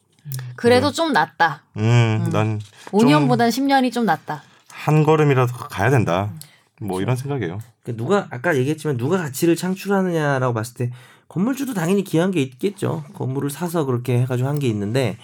그래도 좀 낫다. 음, 난 5년보단 10년이 좀 낫다. 한 걸음이라도 가야 된다. 뭐 이런 생각이에요. 그 누가 아까 얘기했지만 누가 가치를 창출하느냐라고 봤을 때 건물주도 당연히 기여한 게 있겠죠. 건물을 사서 그렇게 해가지고 한 게 있는데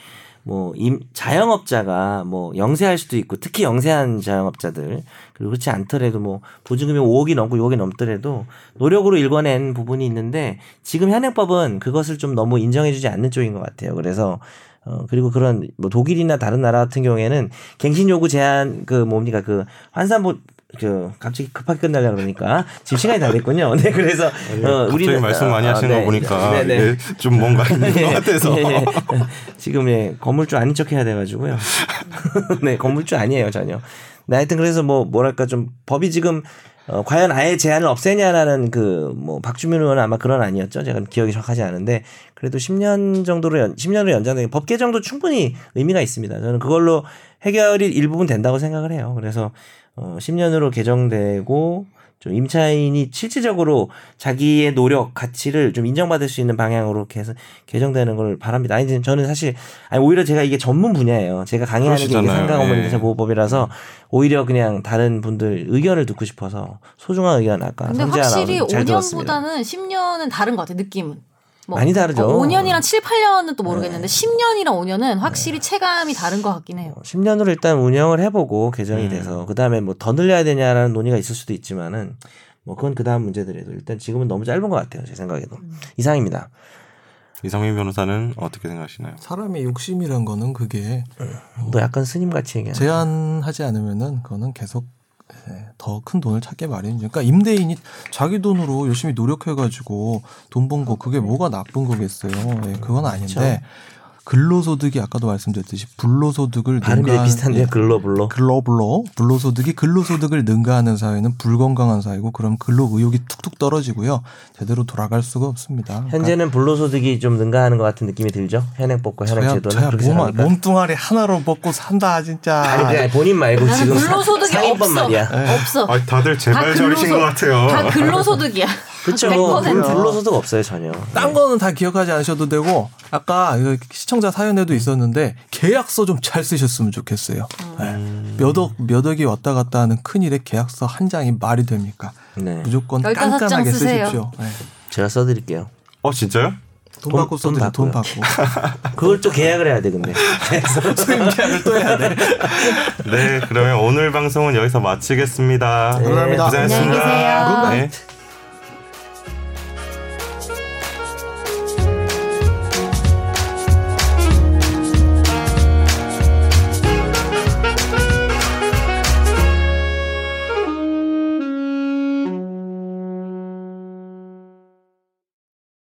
뭐 임, 자영업자가 뭐 영세할 수도 있고 특히 영세한 자영업자들 그리고 그렇지 않더라도 뭐 보증금이 5억이 넘고 6억이 넘더라도 노력으로 일궈낸 부분이 있는데 지금 현행법은 그것을 좀 너무 인정해주지 않는 쪽인 것 같아요. 그래서 어 그리고 그런 뭐 독일이나 다른 나라 같은 경우에는 갱신 요구 제한 그 뭡니까 그 환산 보 그 갑자기 급하게 끝나려 그러니까 지금 시간이 다 됐군요. [LAUGHS] 네 그래서 어 갑자기 우리는 말씀 많이 어, 하시는 네. 거 보니까 네, 네. 이게 좀 뭔가 있는 것 예, [LAUGHS] 같아서. 예, 예. 지금 예, 건물주 아닌 척 해야 돼가지고요. [LAUGHS] 네, 건물주 아니에요 전혀. 네, 하여튼 그래서 뭐 뭐랄까 좀 법이 지금 어, 과연 아예 제한을 없애냐라는 그 뭐 박주민 의원은 아마 그런 아니었죠. 제가 기억이 정확하지 않은데 그래도 10년 정도로 연, 10년으로 연장된 법 개정도 충분히 의미가 있습니다. 저는 그걸로 해결이 일부분 된다고 생각을 해요. 그래서 어, 10년으로 개정되고 좀 임차인이 실질적으로 자기의 노력 가치를 좀 인정받을 수 있는 방향으로 계속 개정되는 걸 바랍니다. 아니 저는 사실 아니 오히려 제가 이게 전문 분야예요. 제가 강의하는 게. 상가건물임차 예. 보호법이라서 오히려 그냥 다른 분들 의견을 듣고 싶어서 소중한 의견 아까 근데 확실히 아나운서 잘 들었습니다. 5년보다는 10년은 다른 것 같아 느낌은. 뭐 많이 다르죠. 5년이랑 7, 8년은 또 모르겠는데 10년이랑 5년은 확실히 체감이 다른 것 같긴 해요. 10년으로 일단 운영을 해보고 개정이 음. 돼서 그 다음에 뭐 더 늘려야 되냐라는 논의가 있을 수도 있지만은 뭐 그건 그 다음 문제들에도 일단 지금은 너무 짧은 것 같아요 제 생각에도 이상입니다. 이상민 변호사는 어떻게 생각하시나요? 사람의 욕심이란 거는 그게 너 약간 스님 같이 얘기하네. 제한하지 않으면은 그거는 계속 더 큰 돈을 찾게 마련이죠. 그러니까 임대인이 자기 돈으로 열심히 노력해가지고 돈 번 거 그게 뭐가 나쁜 거겠어요. 예, 그건 아닌데 근로소득이 아까도 말씀드렸듯이 불로소득을 발음이 비슷한데요. 예, 글로블로. 글로벌로 불로소득이 근로소득을 능가하는 사회는 불건강한 사회고 그럼 근로 의욕이 툭툭 떨어지고요 제대로 돌아갈 수가 없습니다. 그러니까 현재는 불로소득이 좀 능가하는 것 같은 느낌이 들죠. 현행법과 현행제도는 저야 몸? 몸뚱아리 하나로 먹고 산다 진짜. 아니 그냥 본인 말고 지금 근로소득이 상위법 없어. 말이야. 없어. 아, 다들 제발 저리신 것 같아요. 다 근로소득이야. 그렇죠. 100%. 불로소득 없어요 전혀. 딴 거는 다 기억하지 않으셔도 되고 아까 이거 시청자 사연에도 있었는데 계약서 좀 잘 쓰셨으면 좋겠어요. 네. 몇억 몇 억이 왔다 갔다 하는 큰 일에 계약서 한 장이 말이 됩니까? 네. 무조건 15장 깐깐하게. 쓰십시오. 네. 제가 써드릴게요. 어 진짜요? 돈, 돈- 받고 돈 써드려 돈. 받고 [LAUGHS] 그걸 또 계약을 해야 돼 근데. [LAUGHS] 수임 계약을 또 해야 돼. 네, 그러면 오늘 방송은 여기서 마치겠습니다. 네, 감사합니다. 고생하셨습니다. 안녕히 계세요. 네.